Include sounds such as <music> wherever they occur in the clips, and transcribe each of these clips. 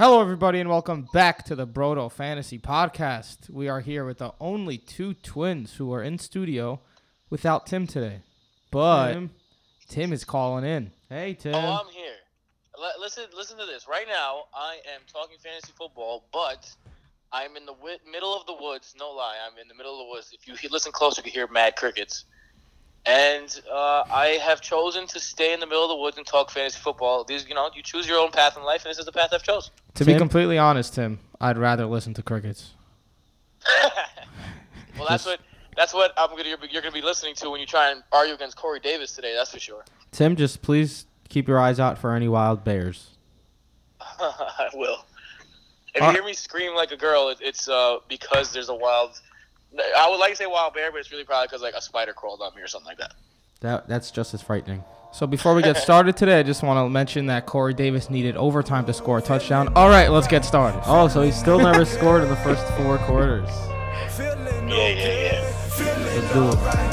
Hello, everybody, and welcome back to the Brodo Fantasy Podcast. We are here with the only two twins who are in studio without Tim today. But Tim, Tim is calling in. Hey, Tim. Oh, I'm here. L- listen, listen to this. Right now, I am talking fantasy football, but I'm in the wi- middle of the woods. No lie, I'm in the middle of the woods. If you listen close, you can hear mad crickets. And uh, I have chosen to stay in the middle of the woods and talk fantasy football. These, you know, you choose your own path in life, and this is the path I've chosen. To Tim? be completely honest, Tim, I'd rather listen to crickets. <laughs> well, that's what that's what I'm gonna you're, you're, gonna be listening to when you try and argue against Corey Davis today. That's for sure. Tim, just please keep your eyes out for any wild bears. <laughs> I will. If you hear me scream like a girl, it's uh, because there's a wild I would like to say wild bear, but it's really probably because like a spider crawled on me or something like that. That that's just as frightening. So before we get <laughs> started today, I just want to mention that Corey Davis needed overtime to score a touchdown. All right, let's get started. Oh, so he still never scored in the first four quarters. Yeah, yeah, yeah.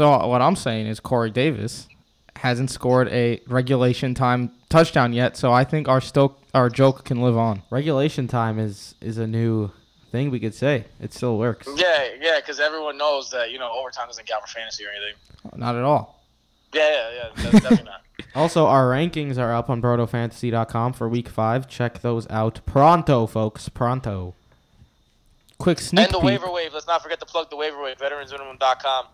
So uh, what I'm saying is Corey Davis hasn't scored a regulation time touchdown yet, so I think our still our joke can live on. Regulation time is is a new thing we could say. It still works. Yeah, yeah, because everyone knows that you know overtime doesn't count for fantasy or anything. Not at all. Yeah, yeah, yeah. Definitely not. <laughs> Also, our rankings are up on BrodoFantasy.com for Week Five. Check those out pronto, folks. Pronto. Quick sneak And the peek. waiver wave. Let's not forget to plug the waiver wave. VeteransMinimum.com.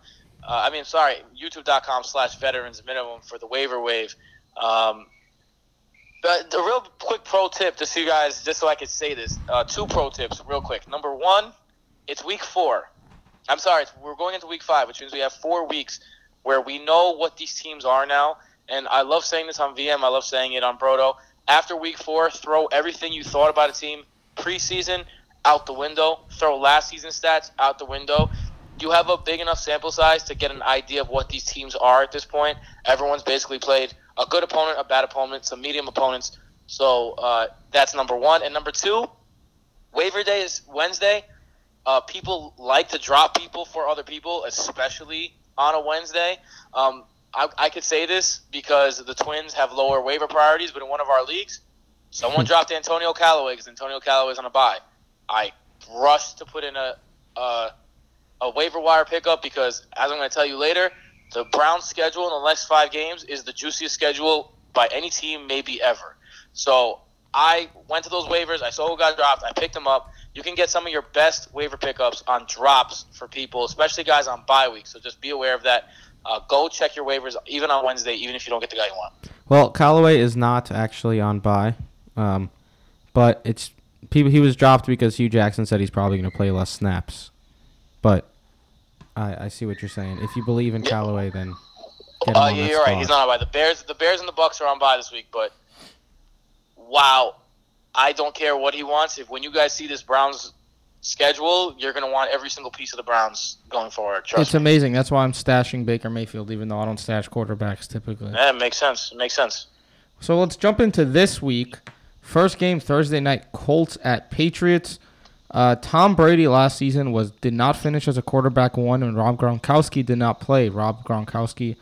Uh, I mean, sorry, YouTube.com slash Veterans Minimum for the waiver wave. Um, but the real quick pro tip, just so you guys, just so I could say this, uh, two pro tips, real quick. Number one, it's week four. I'm sorry, we're going into week five, which means we have four weeks where we know what these teams are now. And I love saying this on VM. I love saying it on Brodo. After week four, throw everything you thought about a team preseason out the window. Throw last season stats out the window you have a big enough sample size to get an idea of what these teams are at this point. Everyone's basically played a good opponent, a bad opponent, some medium opponents. So uh, that's number one. And number two, waiver day is Wednesday. Uh, people like to drop people for other people, especially on a Wednesday. Um, I, I could say this because the Twins have lower waiver priorities, but in one of our leagues, someone <laughs> dropped Antonio Callaway because Antonio Callaway is on a bye. I rushed to put in a, a a waiver wire pickup because, as I'm going to tell you later, the Browns' schedule in the next five games is the juiciest schedule by any team, maybe ever. So I went to those waivers. I saw who got dropped. I picked them up. You can get some of your best waiver pickups on drops for people, especially guys on bye week. So just be aware of that. Uh, go check your waivers even on Wednesday, even if you don't get the guy you want. Well, Callaway is not actually on bye, um, but it's people. He was dropped because Hue Jackson said he's probably going to play less snaps. But I, I see what you're saying. If you believe in Callaway, then get him uh, yeah, you're spot. right. He's not on bye. The Bears, the Bears and the Bucs are on bye this week, but wow, I don't care what he wants. If when you guys see this Browns schedule, you're going to want every single piece of the Browns going forward. Trust it's me. amazing. That's why I'm stashing Baker Mayfield, even though I don't stash quarterbacks typically. Yeah, it makes sense. It makes sense. So let's jump into this week. First game Thursday night, Colts at Patriots. Uh, Tom Brady last season was did not finish as a quarterback one, and Rob Gronkowski did not play. Rob Gronkowski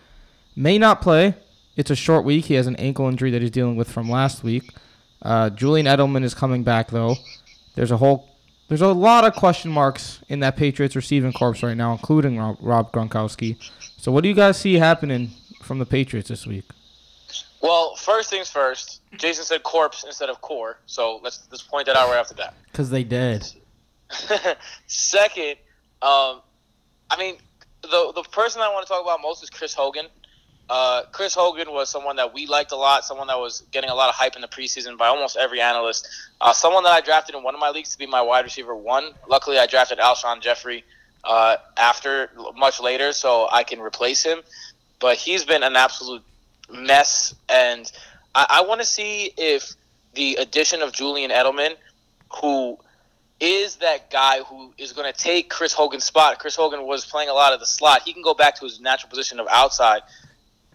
may not play. It's a short week. He has an ankle injury that he's dealing with from last week. Uh, Julian Edelman is coming back though. There's a whole there's a lot of question marks in that Patriots receiving corps right now, including Rob, Rob Gronkowski. So what do you guys see happening from the Patriots this week? Well, first things first. Jason said corpse instead of core, so let's let's point that out right after that. Because they did. <laughs> Second, um, I mean, the the person I want to talk about most is Chris Hogan. Uh, Chris Hogan was someone that we liked a lot, someone that was getting a lot of hype in the preseason by almost every analyst. Uh, someone that I drafted in one of my leagues to be my wide receiver one. Luckily, I drafted Alshon Jeffery uh, after much later, so I can replace him. But he's been an absolute mess. And I, I want to see if the addition of Julian Edelman, who is that guy who is going to take Chris Hogan's spot. Chris Hogan was playing a lot of the slot. He can go back to his natural position of outside.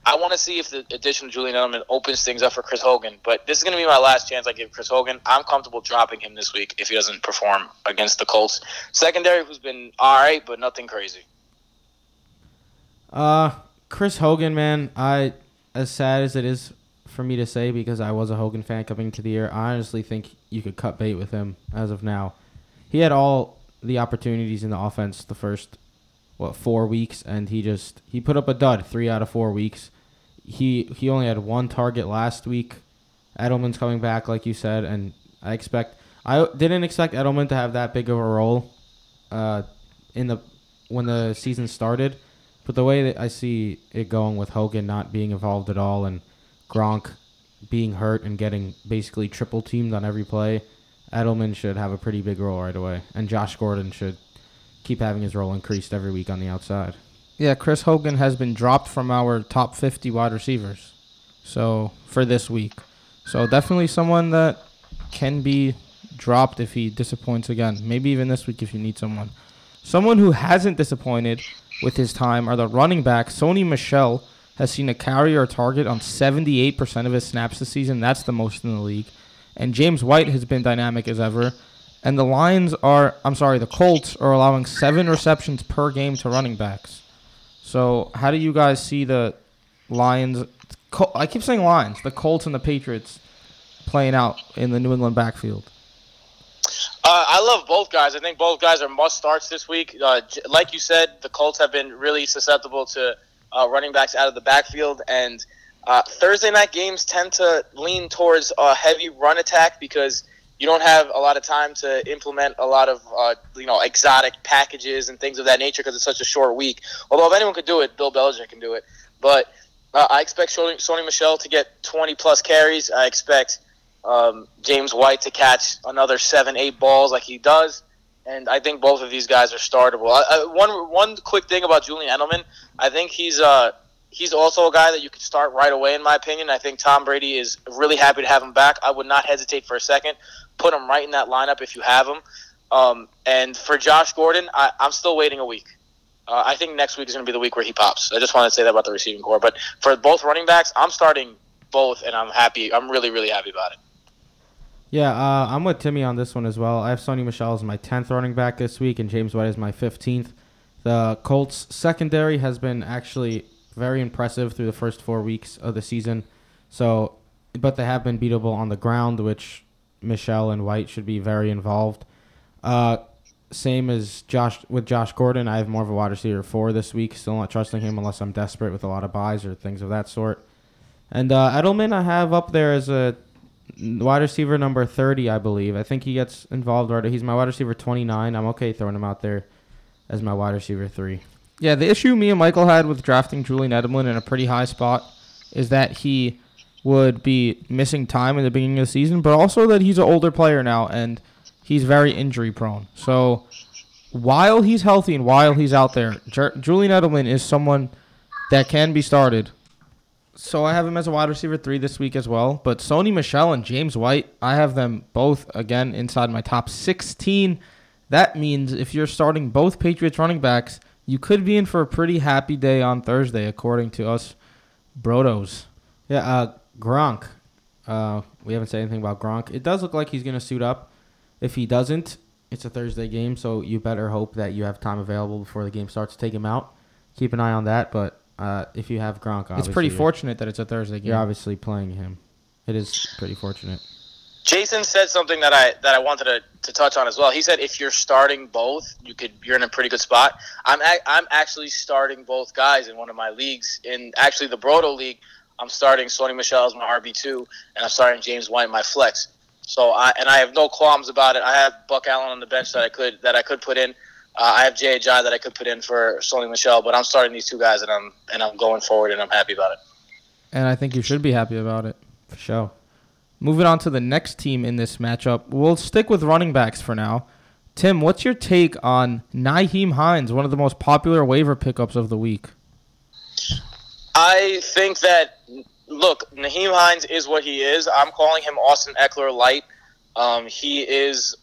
I want to see if the addition of Julian Edelman opens things up for Chris Hogan. But this is going to be my last chance I give Chris Hogan. I'm comfortable dropping him this week if he doesn't perform against the Colts secondary, who's been all right, but nothing crazy. Uh, Chris Hogan, man, I as sad as it is for me to say because I was a Hogan fan coming into the year, I honestly think you could cut bait with him as of now. He had all the opportunities in the offense the first what four weeks, and he just he put up a dud three out of four weeks. He he only had one target last week. Edelman's coming back, like you said, and I expect I didn't expect Edelman to have that big of a role, uh, in the when the season started. But the way that I see it going with Hogan not being involved at all and Gronk being hurt and getting basically triple teamed on every play, Edelman should have a pretty big role right away, and Josh Gordon should keep having his role increased every week on the outside. Yeah, Chris Hogan has been dropped from our top 50 wide receivers. So, for this week. So, definitely someone that can be dropped if he disappoints again. Maybe even this week if you need someone. Someone who hasn't disappointed with his time are the running back. Sony Michel has seen a carry or target on 78% of his snaps this season. That's the most in the league. And James White has been dynamic as ever. And the Lions are, I'm sorry, the Colts are allowing seven receptions per game to running backs. So, how do you guys see the Lions? I keep saying Lions, the Colts and the Patriots playing out in the New England backfield. Uh, I love both guys. I think both guys are must starts this week. Uh, like you said, the Colts have been really susceptible to uh, running backs out of the backfield, and uh, Thursday night games tend to lean towards a heavy run attack because you don't have a lot of time to implement a lot of uh, you know exotic packages and things of that nature because it's such a short week. Although if anyone could do it, Bill Belichick can do it. But uh, I expect Sony, Sony Michel to get 20 plus carries. I expect um, James White to catch another seven, eight balls like he does. And I think both of these guys are startable. I, I, one one quick thing about Julian Edelman, I think he's uh he's also a guy that you could start right away. In my opinion, I think Tom Brady is really happy to have him back. I would not hesitate for a second. Put him right in that lineup if you have him. Um, and for Josh Gordon, I, I'm still waiting a week. Uh, I think next week is going to be the week where he pops. I just want to say that about the receiving core. But for both running backs, I'm starting both, and I'm happy. I'm really, really happy about it. Yeah, uh, I'm with Timmy on this one as well. I have Sony Michel as my 10th running back this week, and James White as my 15th. The Colts secondary has been actually very impressive through the first four weeks of the season. So, but they have been beatable on the ground, which Michel and White should be very involved. Uh, same as Josh with Josh Gordon, I have more of a wide receiver four this week. Still not trusting him unless I'm desperate with a lot of buys or things of that sort. And uh, Edelman, I have up there as a wide receiver number 30, I believe. I think he gets involved right. He's my wide receiver 29. I'm okay throwing him out there as my wide receiver three. Yeah, the issue me and Michael had with drafting Julian Edelman in a pretty high spot is that he would be missing time in the beginning of the season, but also that he's an older player now and he's very injury prone. So while he's healthy and while he's out there, Jer- Julian Edelman is someone that can be started. So I have him as a wide receiver three this week as well. But Sony Michel and James White, I have them both again inside my top 16. That means if you're starting both Patriots running backs, you could be in for a pretty happy day on Thursday, according to us Brodos. Yeah, uh, Gronk. Uh, we haven't said anything about Gronk. It does look like he's going to suit up. If he doesn't, it's a Thursday game, so you better hope that you have time available before the game starts to take him out. Keep an eye on that, but uh, if you have Gronk, It's pretty fortunate that it's a Thursday game. You're obviously playing him. It is pretty fortunate. Jason said something that I that I wanted to, to touch on as well. He said if you're starting both, you could you're in a pretty good spot. I'm a, I'm actually starting both guys in one of my leagues. In actually the Brodo league, I'm starting Sony Michel as my RB two, and I'm starting James White my flex. So I and I have no qualms about it. I have Buck Allen on the bench that I could that I could put in. Uh, I have Ajay that I could put in for Sony Michel, but I'm starting these two guys and I'm and I'm going forward and I'm happy about it. And I think you should be happy about it. For sure. Moving on to the next team in this matchup, we'll stick with running backs for now. Tim, what's your take on Nyheim Hines, one of the most popular waiver pickups of the week? I think that look, Nyheim Hines is what he is. I'm calling him Austin Ekeler light. Um, he is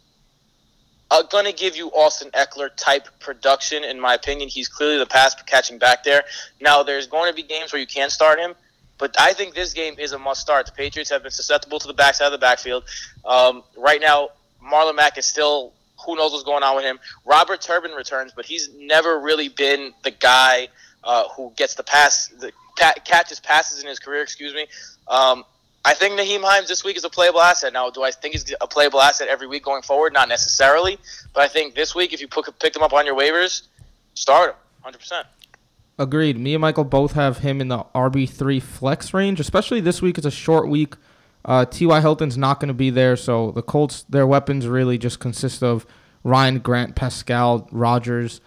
going to give you Austin Ekeler type production, in my opinion. He's clearly the pass catching back there. Now, there's going to be games where you can start him, but I think this game is a must start. The Patriots have been susceptible to the backside of the backfield. Um, right now, Marlon Mack is still who knows what's going on with him. Robert Turbin returns, but he's never really been the guy uh, who gets the pass, the catches passes in his career. Excuse me. Um, I think Nyheim Hines this week is a playable asset. Now, do I think he's a playable asset every week going forward? Not necessarily, but I think this week, if you pick him up on your waivers, start him, hundred percent. Agreed. Me and Michael both have him in the RB three flex range, especially this week. It's a short week. Uh, T.Y. Hilton's not going to be there, so the Colts, their weapons really just consist of Ryan Grant, Pascal, Rogers.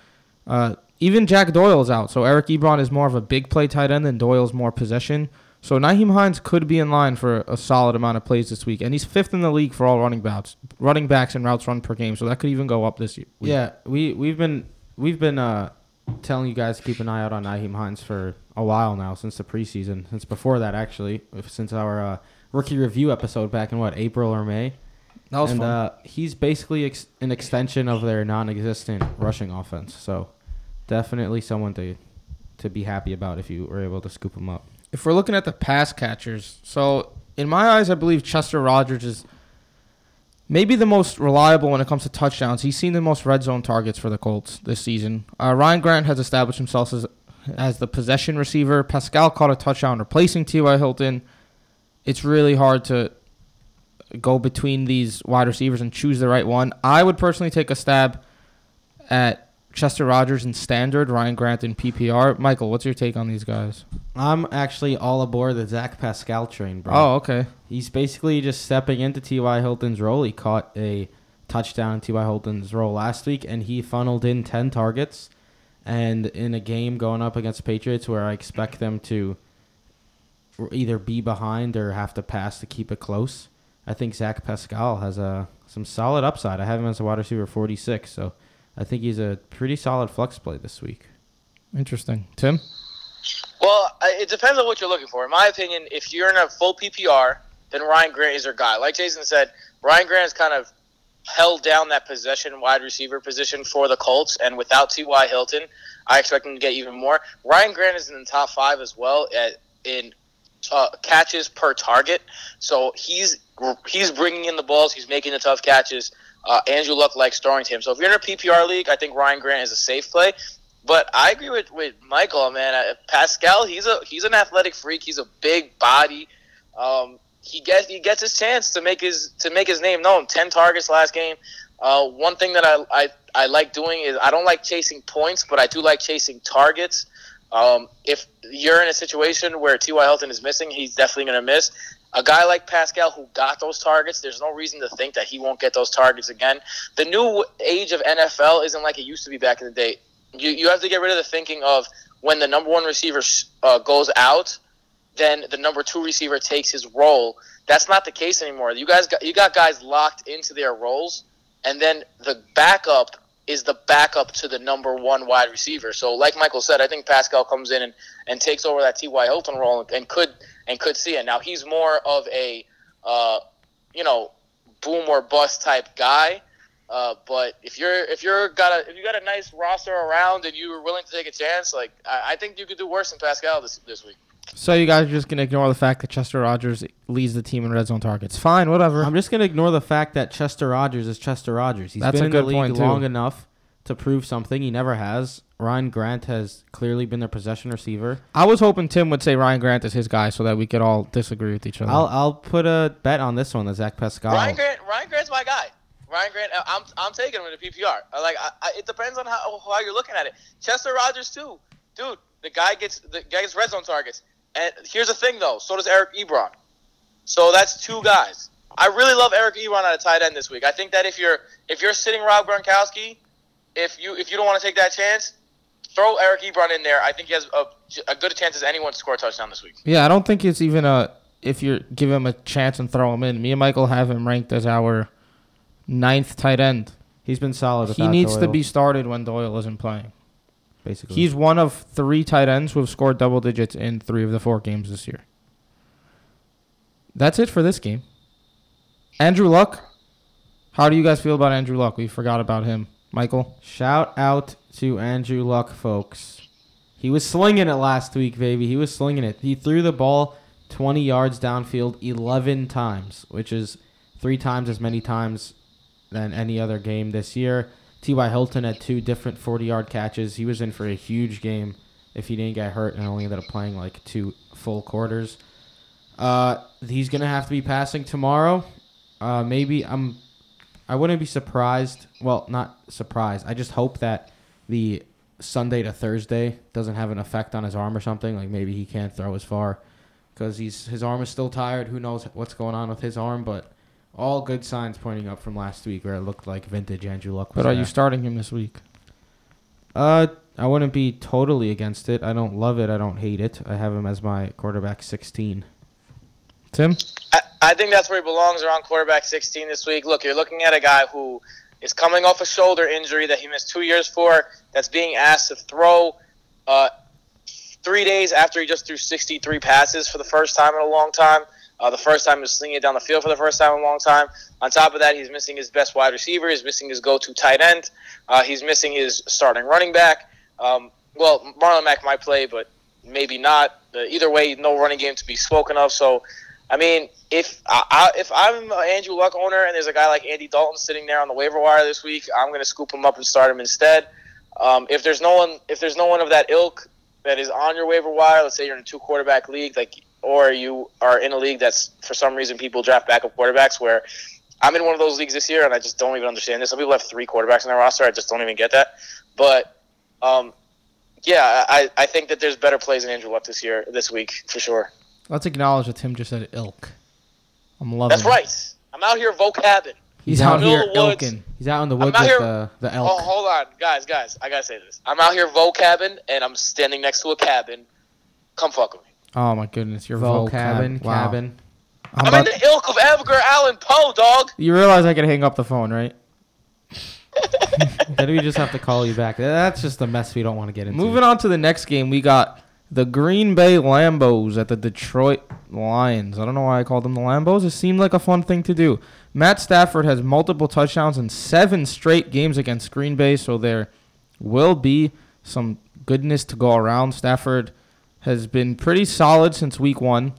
Uh, even Jack Doyle's out, so Eric Ebron is more of a big play tight end, and Doyle's more possession. So Nyheim Hines could be in line for a solid amount of plays this week, and he's fifth in the league for all running backs, running backs and routes run per game. So that could even go up this year. Week. Yeah, we we've been we've been uh, telling you guys to keep an eye out on Nyheim Hines for a while now, since the preseason, since before that actually, since our uh, rookie review episode back in what April or May. That was and, fun. Uh, he's basically ex- an extension of their non-existent rushing offense. So definitely someone to to be happy about if you were able to scoop him up if we're looking at the pass catchers, so in my eyes, I believe Chester Rogers is maybe the most reliable when it comes to touchdowns. He's seen the most red zone targets for the Colts this season. Uh, Ryan Grant has established himself as as the possession receiver. Pascal caught a touchdown replacing T.Y. Hilton. It's really hard to go between these wide receivers and choose the right one. I would personally take a stab at Chester Rogers in standard, Ryan Grant in PPR. Michael, what's your take on these guys? I'm actually all aboard the Zach Pascal train, bro. Oh, okay. He's basically just stepping into T.Y. Hilton's role. He caught a touchdown in T.Y. Hilton's role last week, and he funneled in 10 targets. And in a game going up against Patriots where I expect them to either be behind or have to pass to keep it close, I think Zach Pascal has a some solid upside. I have him as a wide receiver 46, so – I think he's a pretty solid flex play this week. Interesting, Tim. Well, it depends on what you're looking for. In my opinion, if you're in a full PPR, then Ryan Grant is your guy. Like Jason said, Ryan Grant has kind of held down that possession wide receiver position for the Colts, and without T.Y. Hilton, I expect him to get even more. Ryan Grant is in the top five as well at, in uh, catches per target, so he's he's bringing in the balls, he's making the tough catches. Uh, Andrew Luck likes throwing to him. So if you're in a PPR league, I think Ryan Grant is a safe play. But I agree with, with Michael, man. Uh, Pascal, he's a he's an athletic freak. He's a big body. Um, he gets he gets his chance to make his to make his name known. Ten targets last game. Uh, one thing that I, I I like doing is I don't like chasing points, but I do like chasing targets. Um, if you're in a situation where T.Y. Hilton is missing, he's definitely going to miss a guy like Pascal who got those targets, there's no reason to think that he won't get those targets again. The new age of NFL isn't like it used to be back in the day. You, you have to get rid of the thinking of when the number one receiver uh, goes out, then the number two receiver takes his role. That's not the case anymore. You guys got you got guys locked into their roles, and then the backup is the backup to the number one wide receiver. So, like Michael said, I think Pascal comes in and, and takes over that T.Y. Hilton role and could and could see it. Now he's more of a, uh, you know, boom or bust type guy. Uh, but if you're if you're got a if you got a nice roster around and you were willing to take a chance, like I, I think you could do worse than Pascal this this week. So you guys are just gonna ignore the fact that Chester Rogers leads the team in red zone targets. Fine, whatever. I'm just gonna ignore the fact that Chester Rogers is Chester Rogers. He's That's been a in good the league point, too. long enough to prove something. He never has. Ryan Grant has clearly been their possession receiver. I was hoping Tim would say Ryan Grant is his guy so that we could all disagree with each other. I'll I'll put a bet on this one that Zach Pascal. Ryan Grant, Ryan Grant's my guy. Ryan Grant, uh, I'm, I'm taking him in the PPR. Like, I, I, it depends on how, how you're looking at it. Chester Rogers too, dude. The guy gets the guy gets red zone targets. And here's the thing though, so does Eric Ebron. So that's two guys. I really love Eric Ebron at a tight end this week. I think that if you're if you're sitting Rob Gronkowski, if you if you don't want to take that chance, throw Eric Ebron in there. I think he has a, a good chance as anyone to score a touchdown this week. yeah, I don't think it's even a if you give him a chance and throw him in. Me and Michael have him ranked as our ninth tight end. He's been solid. He without needs to be started when Doyle isn't playing. Basically. He's one of three tight ends who have scored double digits in three of the four games this year. That's it for this game. Andrew Luck, How do you guys feel about Andrew Luck? We forgot about him. Michael? Shout out to Andrew Luck, folks. He was slinging it last week, baby. He was slinging it. He threw the ball 20 yards downfield 11 times, which is three times as many times than any other game this year. T.Y. Hilton had two different 40 yard catches. He was in for a huge game if he didn't get hurt and only ended up playing like two full quarters. Uh, he's going to have to be passing tomorrow. Uh, maybe I'm. I wouldn't be surprised. Well, not surprised. I just hope that the Sunday to Thursday doesn't have an effect on his arm or something. Like maybe he can't throw as far because he's his arm is still tired. Who knows what's going on with his arm? But all good signs pointing up from last week where it looked like vintage Andrew Luck. Was But are there. you starting him this week? Uh, I wouldn't be totally against it. I don't love it. I don't hate it. I have him as my quarterback 16. Tim? I, I think that's where he belongs around quarterback 16 this week. Look, you're looking at a guy who is coming off a shoulder injury that he missed two years for, that's being asked to throw uh, three days after he just threw 63 passes for the first time in a long time. Uh, the first time he was slinging it down the field for the first time in a long time. On top of that, he's missing his best wide receiver. He's missing his go-to tight end. Uh, he's missing his starting running back. Um, well, Marlon Mack might play, but maybe not. Uh, either way, no running game to be spoken of. So, I mean, if I, if I'm an Andrew Luck owner and there's a guy like Andy Dalton sitting there on the waiver wire this week, I'm going to scoop him up and start him instead. Um, if there's no one, if there's no one of that ilk that is on your waiver wire, let's say you're in a two quarterback league, like, or you are in a league that's for some reason people draft backup quarterbacks. Where I'm in one of those leagues this year, and I just don't even understand this. Some people have three quarterbacks in their roster. I just don't even get that. But um, yeah, I, I think that there's better plays than Andrew Luck this year, this week for sure. Let's acknowledge that Tim just said ilk. I'm loving That's it. right. I'm out here vocabbing. He's, He's out out here in the woods. ilking. He's out in the woods out with here- the, the Oh, hold on, guys, guys. I gotta say this. I'm out here vocabbing, and I'm standing next to a cabin. Come fuck with me. Oh my goodness, your Vol vocab. cabin, Wow. cabin. I'm I'm in the ilk of Edgar Allan Poe, dog. you realize I can hang up the phone, right? <laughs> then we just have to call you back. That's just a mess we don't want to get into. Moving on to the next game, we got the Green Bay Lambos at the Detroit Lions. I don't know why I called them the Lambos. It seemed like a fun thing to do. Matt Stafford has multiple touchdowns in seven straight games against Green Bay, so there will be some goodness to go around. Stafford has been pretty solid since week one,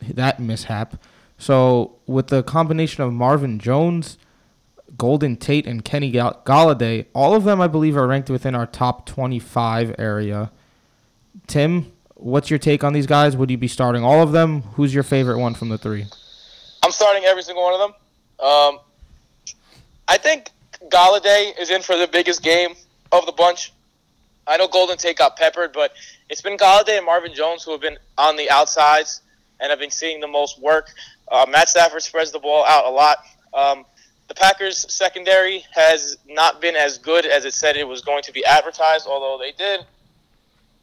that mishap. So, with the combination of Marvin Jones, Golden Tate, and Kenny Gall- Golladay, all of them, I believe, are ranked within our top 25 area. Tim, what's your take on these guys? Would you be starting all of them? Who's your favorite one from the three? I'm starting every single one of them. Um, I think Golladay is in for the biggest game of the bunch. I know Golden Tate got peppered, but it's been Golladay and Marvin Jones who have been on the outsides and have been seeing the most work. Uh, Matt Stafford spreads the ball out a lot. Um, the Packers secondary has not been as good as it said it was going to be advertised, although they did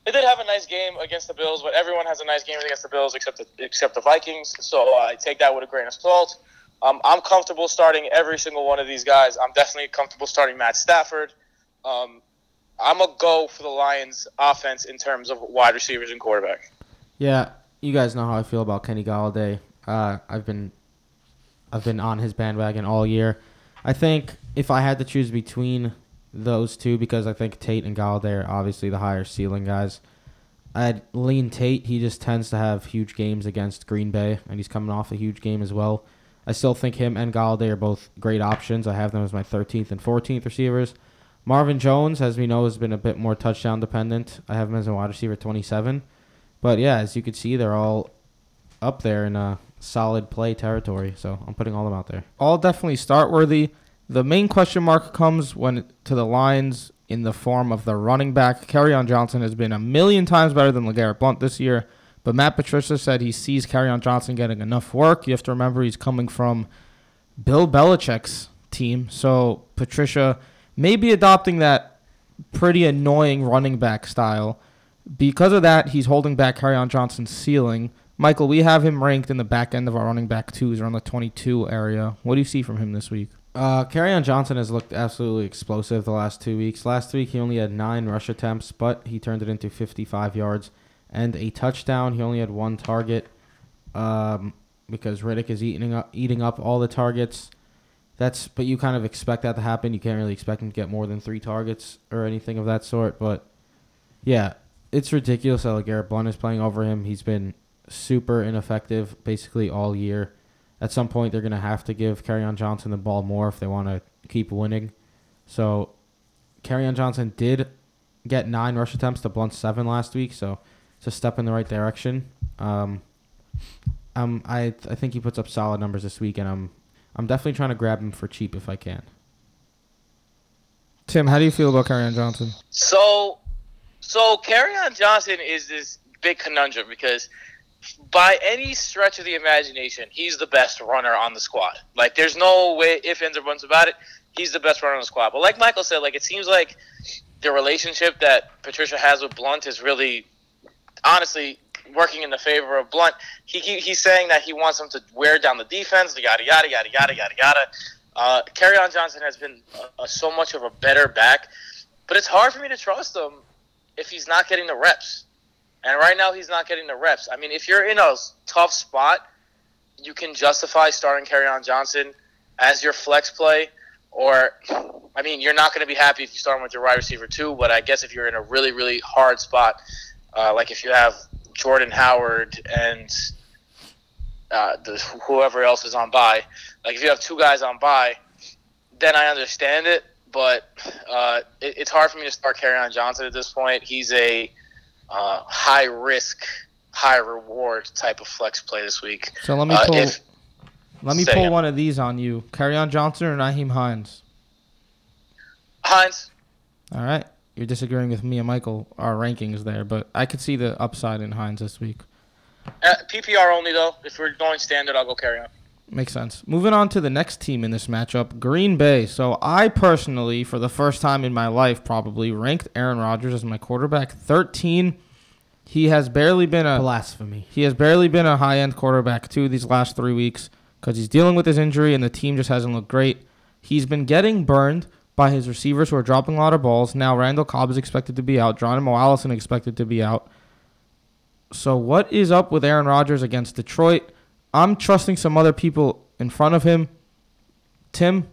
they did have a nice game against the Bills, but everyone has a nice game against the Bills except the, except the Vikings. So I take that with a grain of salt. Um, I'm comfortable starting every single one of these guys. I'm definitely comfortable starting Matt Stafford. Um, I'm a go for the Lions offense in terms of wide receivers and quarterback. Yeah, you guys know how I feel about Kenny Golladay. Uh, I've been, I've been on his bandwagon all year. I think if I had to choose between those two, because I think Tate and Golladay are obviously the higher ceiling guys, I'd lean Tate. He just tends to have huge games against Green Bay, and he's coming off a huge game as well. I still think him and Golladay are both great options. I have them as my 13th and 14th receivers. Marvin Jones, as we know, has been a bit more touchdown dependent. I have him as a wide receiver 27. But yeah, as you can see, they're all up there in a solid play territory. So I'm putting all of them out there. All definitely start worthy. The main question mark comes when to the lines in the form of the running back. on Johnson has been a million times better than LeGarrette Blunt this year, but Matt Patricia said he sees on Johnson getting enough work. You have to remember he's coming from Bill Belichick's team, so Patricia may be adopting that pretty annoying running back style. Because of that, he's holding back on Johnson's ceiling. Michael, we have him ranked in the back end of our running back twos, around the 22 area. What do you see from him this week? Uh, on Johnson has looked absolutely explosive the last two weeks. Last week he only had nine rush attempts, but he turned it into 55 yards and a touchdown. He only had one target um, because Riddick is eating up eating up all the targets. That's but you kind of expect that to happen. You can't really expect him to get more than three targets or anything of that sort. But yeah, it's ridiculous that Garrett Blunt is playing over him. He's been super ineffective basically all year. At some point, they're gonna have to give on Johnson the ball more if they want to keep winning. So, on Johnson did get nine rush attempts to Blunt seven last week, so it's a step in the right direction. Um, um, I I think he puts up solid numbers this week, and I'm I'm definitely trying to grab him for cheap if I can. Tim, how do you feel about on Johnson? So, so on Johnson is this big conundrum because by any stretch of the imagination, he's the best runner on the squad. Like, there's no way if ends or buts about it. He's the best runner on the squad. But like Michael said, like it seems like the relationship that Patricia has with Blunt is really, honestly, working in the favor of Blunt. He, he he's saying that he wants him to wear down the defense. Yada yada yada yada yada yada. Uh, on Johnson has been a, so much of a better back, but it's hard for me to trust him if he's not getting the reps. And right now, he's not getting the reps. I mean, if you're in a tough spot, you can justify starting on Johnson as your flex play. Or, I mean, you're not going to be happy if you start him with your wide receiver too. But I guess if you're in a really, really hard spot, uh, like if you have Jordan Howard and uh, the, whoever else is on by, like if you have two guys on by, then I understand it. But uh, it, it's hard for me to start on Johnson at this point. He's a uh, high risk, high reward type of flex play this week. So let me uh, pull. If, let me pull one of these on you. Kerryon Johnson or Nyheim Hines? Hines. All right. You're disagreeing with me and Michael, our rankings there, but I could see the upside in Hines this week. Uh, PPR only, though. If we're going standard, I'll go Kerryon. Makes sense. Moving on to the next team in this matchup, Green Bay. So I personally, for the first time in my life, probably ranked Aaron Rodgers as my quarterback 13. He has barely been a blasphemy. He has barely been a high end quarterback two these last three weeks because he's dealing with his injury and the team just hasn't looked great. He's been getting burned by his receivers who are dropping a lot of balls. Now Randall Cobb is expected to be out. Geronimo Allison expected to be out. So what is up with Aaron Rodgers against Detroit? I'm trusting some other people in front of him. Tim,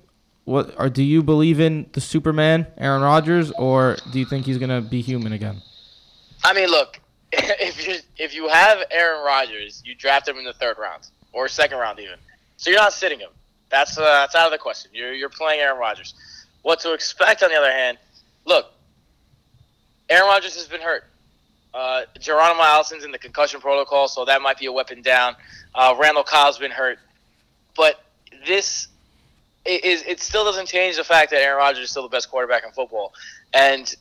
what or do you believe in the Superman, Aaron Rodgers, or do you think he's gonna be human again? I mean, look, <laughs> if you if you have Aaron Rodgers, you draft him in the third round or second round even, so you're not sitting him. That's uh, that's out of the question. You're you're playing Aaron Rodgers. What to expect, on the other hand, look, Aaron Rodgers has been hurt. Uh, Geronimo Allison's in the concussion protocol, so that might be a weapon down. Uh, Randall Cobb's been hurt, but this is it still doesn't change the fact that Aaron Rodgers is still the best quarterback in football, and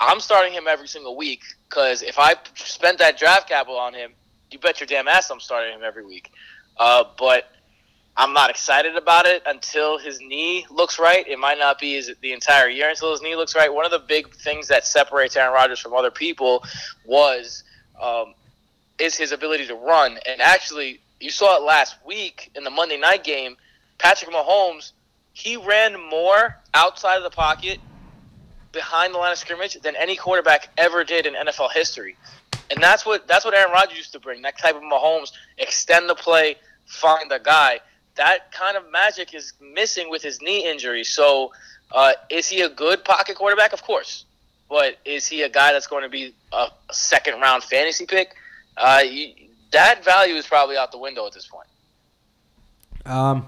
I'm starting him every single week because if I spent that draft capital on him, you bet your damn ass I'm starting him every week. Uh, but I'm not excited about it until his knee looks right. It might not be the entire year until his knee looks right. One of the big things that separates Aaron Rodgers from other people was um, is his ability to run. And actually, you saw it last week in the Monday night game. Patrick Mahomes, he ran more outside of the pocket, behind the line of scrimmage, than any quarterback ever did in NFL history. And that's what that's what Aaron Rodgers used to bring. That type of Mahomes, extend the play, find the guy that kind of magic is missing with his knee injury. So, uh, is he a good pocket quarterback? Of course. But is he a guy that's going to be a, second round fantasy pick? Uh, you, that value is probably out the window at this point. Um,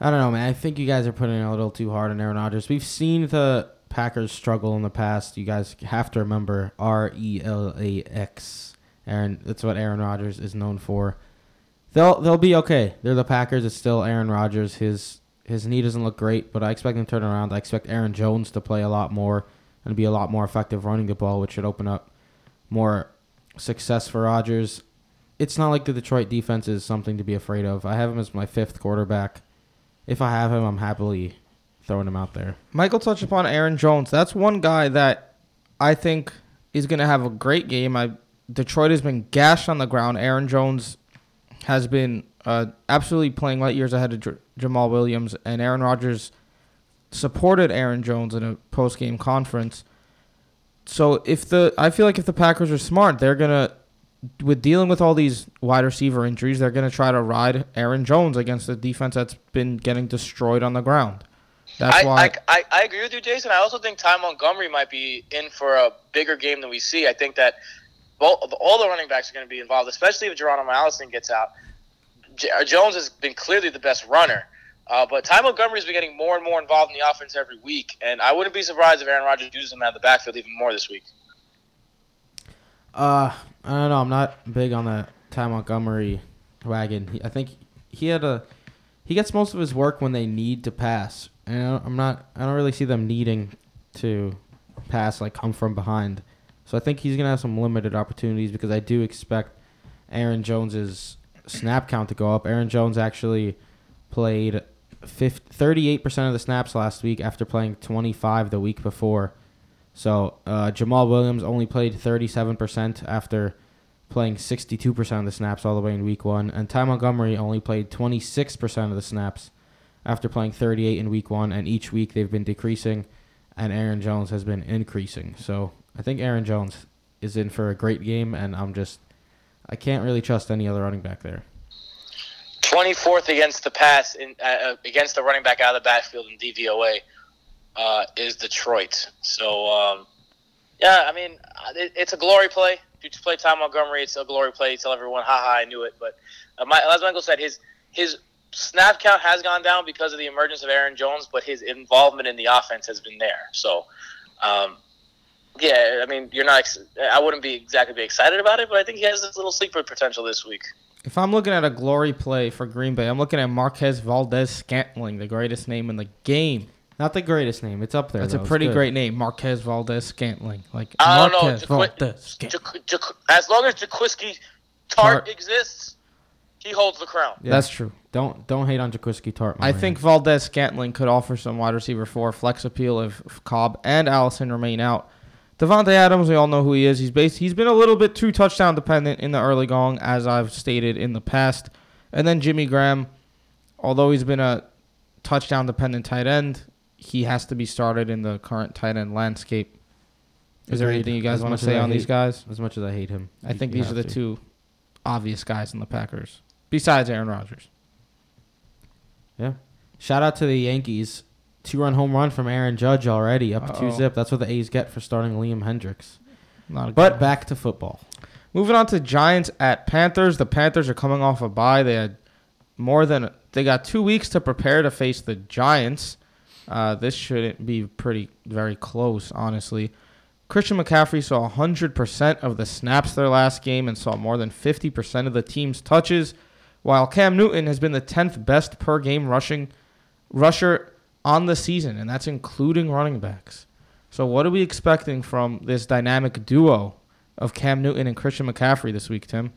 I don't know, man. I think you guys are putting a little too hard on Aaron Rodgers. We've seen the Packers struggle in the past. You guys have to remember R E L A X. Aaron, that's what Aaron Rodgers is known for. They'll they'll be okay. They're the Packers. It's still Aaron Rodgers. His his knee doesn't look great, but I expect him to turn around. I expect Aaron Jones to play a lot more and be a lot more effective running the ball, which should open up more success for Rodgers. It's not like the Detroit defense is something to be afraid of. I have him as my fifth quarterback. If I have him, I'm happily throwing him out there. Michael touched upon Aaron Jones. That's one guy that I think is going to have a great game. I Detroit has been gashed on the ground. Aaron Jones has been uh, absolutely playing light years ahead of J- Jamaal Williams, and Aaron Rodgers supported Aaron Jones in a post game conference. So if the I feel like if the Packers are smart, they're gonna with dealing with all these wide receiver injuries, they're going to try to ride Aaron Jones against a defense that's been getting destroyed on the ground. That's I, why. I, I, I agree with you, Jason. I also think Ty Montgomery might be in for a bigger game than we see. I think that both, all the running backs are going to be involved, especially if Geronimo Allison gets out. J- uh, Jones has been clearly the best runner, uh, but Ty Montgomery's been getting more and more involved in the offense every week, and I wouldn't be surprised if Aaron Rodgers uses him out of the backfield even more this week. Uh, I don't know. I'm not big on the Ty Montgomery wagon. He, I think he had a he gets most of his work when they need to pass, and I'm not. I don't really see them needing to pass like come from behind. So I think he's gonna have some limited opportunities because I do expect Aaron Jones's snap count to go up. Aaron Jones actually played 38% of the snaps last week after playing 25 the week before. So uh, Jamaal Williams only played 37% after playing 62% of the snaps all the way in week one, and Ty Montgomery only played 26% of the snaps after playing 38 in week one, and each week they've been decreasing, and Aaron Jones has been increasing. So I think Aaron Jones is in for a great game, and I'm just I can't really trust any other running back there. 24th against the pass in uh, uh, against the running back out of the backfield in DVOA uh, is Detroit. So um, yeah, I mean uh, it, it's a glory play. If you play Ty Montgomery, it's a glory play. You tell everyone, haha, I knew it. But uh, my, as Michael said, his his snap count has gone down because of the emergence of Aaron Jones, but his involvement in the offense has been there. So. Um, yeah, I mean, you're not. ex- I wouldn't be exactly be excited about it, but I think he has this little sleeper potential this week. if I'm looking at a glory play for Green Bay, I'm looking at Marquez Valdes Scantling, the greatest name in the game. Not the greatest name. It's up there. That's though. a pretty great name, Marquez Valdes Scantling. Like I don't know, Marquez Valdes Scantling. Jaq- Jaq- as long as Jaquiski Tartt Tart. exists, he holds the crown. Yeah. That's true. Don't don't hate on Jaquiski Tartt. my I man. think Valdes Scantling could offer some wide receiver four flex appeal if, if Cobb and Allison remain out. Davante Adams, we all know who he is. He's based. He's been a little bit too touchdown dependent in the early going, as I've stated in the past. And then Jimmy Graham, although he's been a touchdown dependent tight end, he has to be started in the current tight end landscape. Is there anything you guys want to say on these guys? as much as I hate him. I think these are the to. two obvious guys in the Packers, besides Aaron Rodgers. Yeah. Shout out to the Yankees. Two run home run from Aaron Judge already, up two Uh-oh. zip. That's what the A's get for starting Liam Hendriks. Not a good But back to football. Moving on to Giants at Panthers. The Panthers are coming off a bye. They had more than they got two weeks to prepare to face the Giants. Uh, this shouldn't be pretty very close, honestly. Christian McCaffrey saw 100% of the snaps their last game and saw more than 50% of the team's touches, while Cam Newton has been the 10th best per game rushing rusher on the season, and that's including running backs. So, what are we expecting from this dynamic duo of Cam Newton and Christian McCaffrey this week, Tim?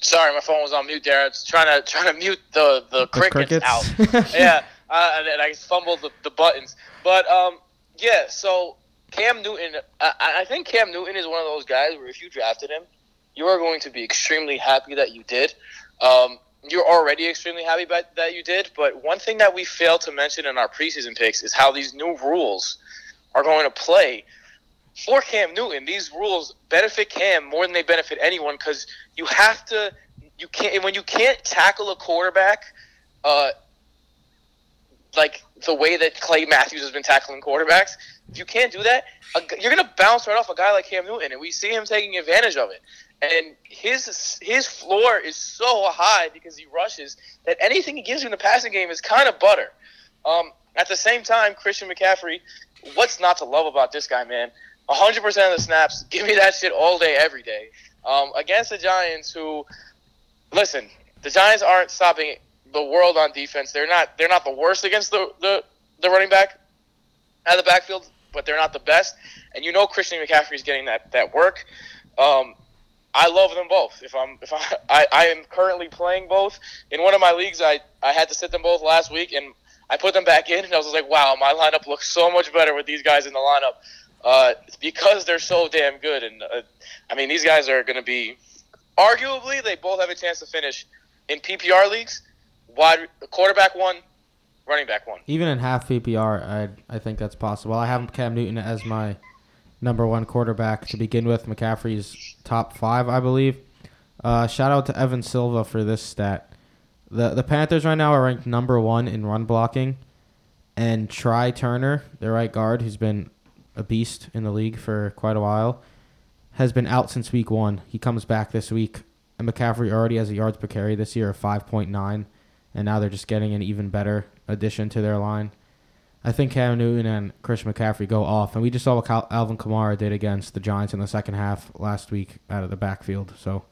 Sorry, my phone was on mute there. I was trying to trying to mute the the, crickets, out. <laughs> <laughs> yeah, uh, and, and I fumbled the, the buttons. But um, yeah. So Cam Newton, I, I think Cam Newton is one of those guys where if you drafted him, you are going to be extremely happy that you did. Um, you're already extremely happy about, that you did. But one thing that we failed to mention in our preseason picks is how these new rules are going to play for Cam Newton. These rules benefit Cam more than they benefit anyone because you have to. You can't when you can't tackle a quarterback, uh, like the way that Clay Matthews has been tackling quarterbacks. If you can't do that, you're gonna bounce right off a guy like Cam Newton, and we see him taking advantage of it. And his his floor is so high because he rushes that anything he gives you in the passing game is kind of butter. Um, at the same time, Christian McCaffrey, what's not to love about this guy, man? 100% of the snaps, <laughs> give me that shit all day, every day. Um, against the Giants, who, listen, the Giants aren't stopping the world on defense. They're not. They're not the worst against the the, the running back out of the backfield, but they're not the best. And you know Christian McCaffrey is getting that that work. Um, I love them both. If I'm if I, <laughs> I I am currently playing both in one of my leagues, I I had to sit them both last week, and I put them back in, and I was like, wow, my lineup looks so much better with these guys in the lineup. Uh, because they're so damn good, and uh, I mean these guys are going to be arguably they both have a chance to finish in PPR leagues. Wide quarterback one, running back one. Even in half PPR, I I think that's possible. I have Cam Newton as my number one quarterback to begin with. McCaffrey's top five, I believe. Uh, shout out to Evan Silva for this stat. The the Panthers right now are ranked number one in run blocking, and Trai Turner, their right guard, who's been a beast in the league for quite a while, has been out since week one. He comes back this week, and McCaffrey already has a yards per carry this year of five point nine, and now they're just getting an even better addition to their line. I think Cam Newton and Chris McCaffrey go off, and we just saw what Cal- Alvin Kamara did against the Giants in the second half last week out of the backfield. So,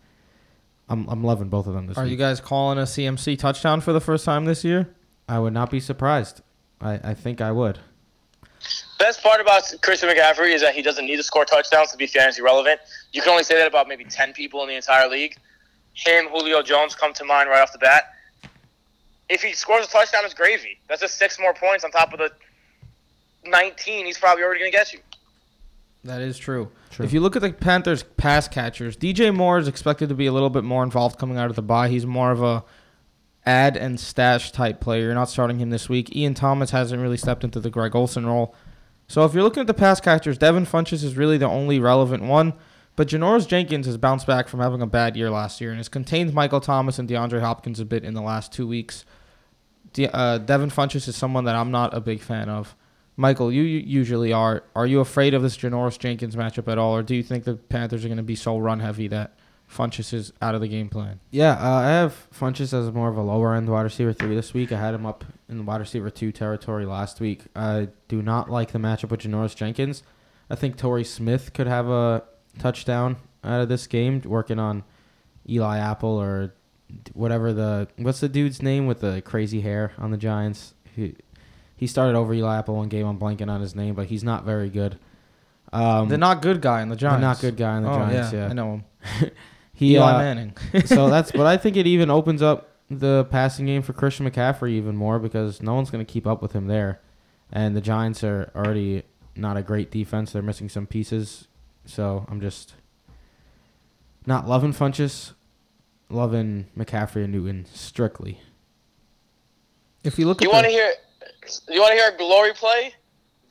I'm I'm loving both of them this Are week. you guys calling a CMC touchdown for the first time this year? I would not be surprised. I, I think I would. Best part about Christian McCaffrey is that he doesn't need to score touchdowns to be fantasy relevant. You can only say that about maybe 10 people in the entire league. Him, Julio Jones come to mind right off the bat. If he scores a touchdown, it's gravy. That's just six more points on top of the 19 he's probably already going to get you. That is true. True. If you look at the Panthers pass catchers, DJ Moore is expected to be a little bit more involved coming out of the bye. He's more of a add and stash type player. You're not starting him this week. Ian Thomas hasn't really stepped into the Greg Olsen role. So if you're looking at the pass catchers, Devin Funchess is really the only relevant one. But Janoris Jenkins has bounced back from having a bad year last year and has contained Michael Thomas and DeAndre Hopkins a bit in the last two weeks. De- uh, Devin Funchess is someone that I'm not a big fan of. Michael, you usually are. Are you afraid of this Janoris Jenkins matchup at all, or do you think the Panthers are going to be so run heavy that Funchess is out of the game plan? Yeah, uh, I have Funchess as more of a lower end wide receiver three this week. I had him up in the wide receiver two territory last week. I do not like the matchup with Janoris Jenkins. I think Torrey Smith could have a touchdown out of this game, working on Eli Apple or whatever the what's the dude's name with the crazy hair on the Giants. He he started over Eli Apple one game. I'm blanking on his name, but he's not very good. Um, the not good guy in the Giants. the not good guy in the oh, Giants. yeah, Yeah, I know him. <laughs> <laughs> he Eli uh, Manning. <laughs> so that's but I think it even opens up the passing game for Christian McCaffrey even more because no one's going to keep up with him there, and the Giants are already not a great defense. They're missing some pieces, so I'm just not loving Funchess, loving McCaffrey and Newton strictly. if you look You want to hear? You want to hear a glory play?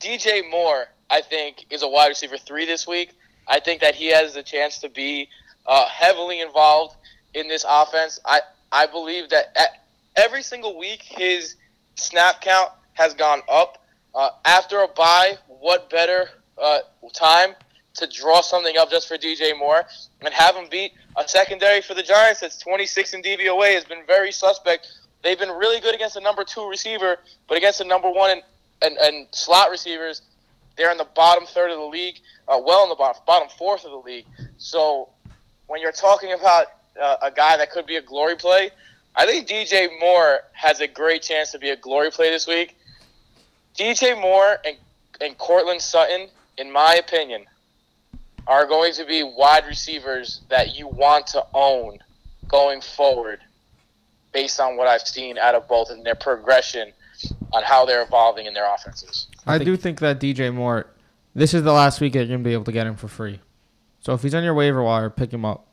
DJ Moore, I think, is a wide receiver three this week. I think that he has the chance to be uh, heavily involved in this offense. I I believe that at every single week his snap count has gone up. Uh, after a bye, what better uh, time to draw something up just for DJ Moore and have him beat a secondary for the Giants that's 26 in DVOA has been very suspect. They've been really good against the number two receiver, but against the number one and, and, and slot receivers, they're in the bottom third of the league, uh, well in the bottom, bottom fourth of the league. So when you're talking about uh, a guy that could be a glory play, I think DJ Moore has a great chance to be a glory play this week. DJ Moore and, and Courtland Sutton, in my opinion, are going to be wide receivers that you want to own going forward based on what I've seen out of both and their progression on how they're evolving in their offenses. I, I think- do think that DJ Moore, this is the last week that you're going to be able to get him for free. So if he's on your waiver wire, pick him up.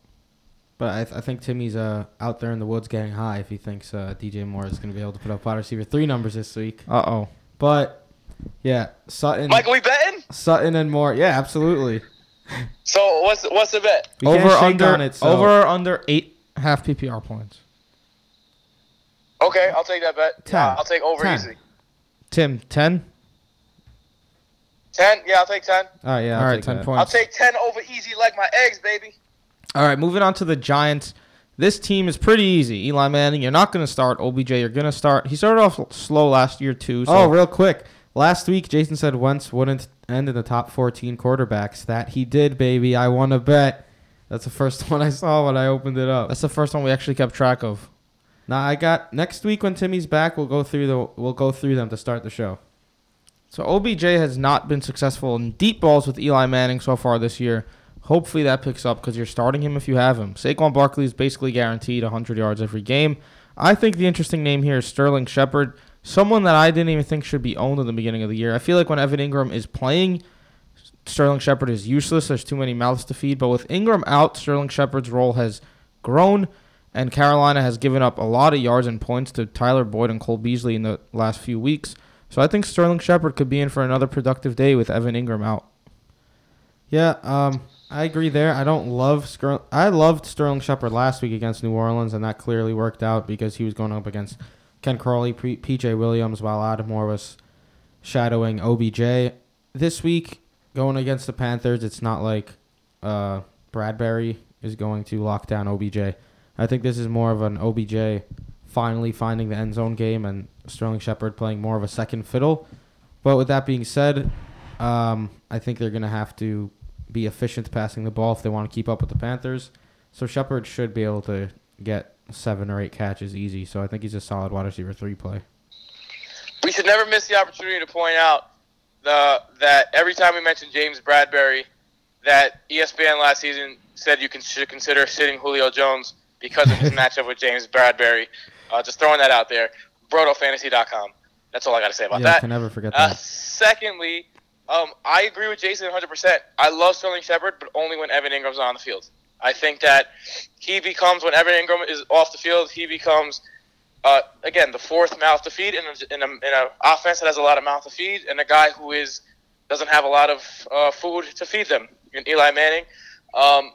But I, th- I think Timmy's uh, out there in the woods getting high if he thinks uh, DJ Moore is going to be able to put up wide receiver three numbers this week. Uh oh. But yeah, Sutton, Michael, we betting? Sutton and Moore. Yeah, absolutely. So what's what's the bet? We Over under on it. So. over or under eight half PPR points. Okay, I'll take that bet. Ten. Uh, I'll take over Ten. easy. Tim, ten. Ten? Yeah, I'll take ten. All right, yeah. All I'll right, take ten that. points. I'll take ten over easy like my eggs, baby. All right, moving on to the Giants. This team is pretty easy. Eli Manning, you're not going to start. OBJ, you're going to start. He started off slow last year too. So Oh, real quick. Last week, Jason said Wentz wouldn't end in the top 14 quarterbacks. That he did, baby. I want to bet. That's the first <laughs> one I saw when I opened it up. that's the first one we actually kept track of. Now I got next week when Timmy's back. We'll go through the we'll go through them to start the show. So OBJ has not been successful in deep balls with Eli Manning so far this year. Hopefully that picks up because you're starting him if you have him. Saquon Barkley is basically guaranteed 100 yards every game. I think the interesting name here is Sterling Shepard, someone that I didn't even think should be owned in the beginning of the year. I feel like when Evan Engram is playing, Sterling Shepard is useless. There's too many mouths to feed. But with Engram out, Sterling Shepard's role has grown, and Carolina has given up a lot of yards and points to Tyler Boyd and Cole Beasley in the last few weeks. So I think Sterling Shepard could be in for another productive day with Evan Engram out. Yeah, um, I agree there. I don't love I loved Sterling Shepard last week against New Orleans, and that clearly worked out because he was going up against Ken Crawley, PJ Williams, while Lattimore was shadowing OBJ. This week, going against the Panthers, it's not like uh, Bradberry is going to lock down OBJ. I think this is more of an OBJ finally finding the end zone game and Sterling Shepard playing more of a second fiddle. But with that being said, um, I think they're going to have to be efficient passing the ball if they want to keep up with the Panthers. So Shepard should be able to get seven or eight catches easy. So I think he's a solid wide receiver three play. We should never miss the opportunity to point out the that every time we mention James Bradberry, that ESPN last season said you can, should consider sitting Julio Jones because of his <laughs> matchup with James Bradberry. Uh, just throwing that out there. BrodoFantasy.com. That's all I got to say about yeah, that. can never forget Uh, that. secondly, um, I agree with Jason 100%. I love Sterling Shepard, but only when Evan Engram's on the field. I think that he becomes, when Evan Engram is off the field, he becomes, uh, again, the fourth mouth to feed in an in, in offense that has a lot of mouth to feed, and a guy who is doesn't have a lot of uh, food to feed them. In Eli Manning, um,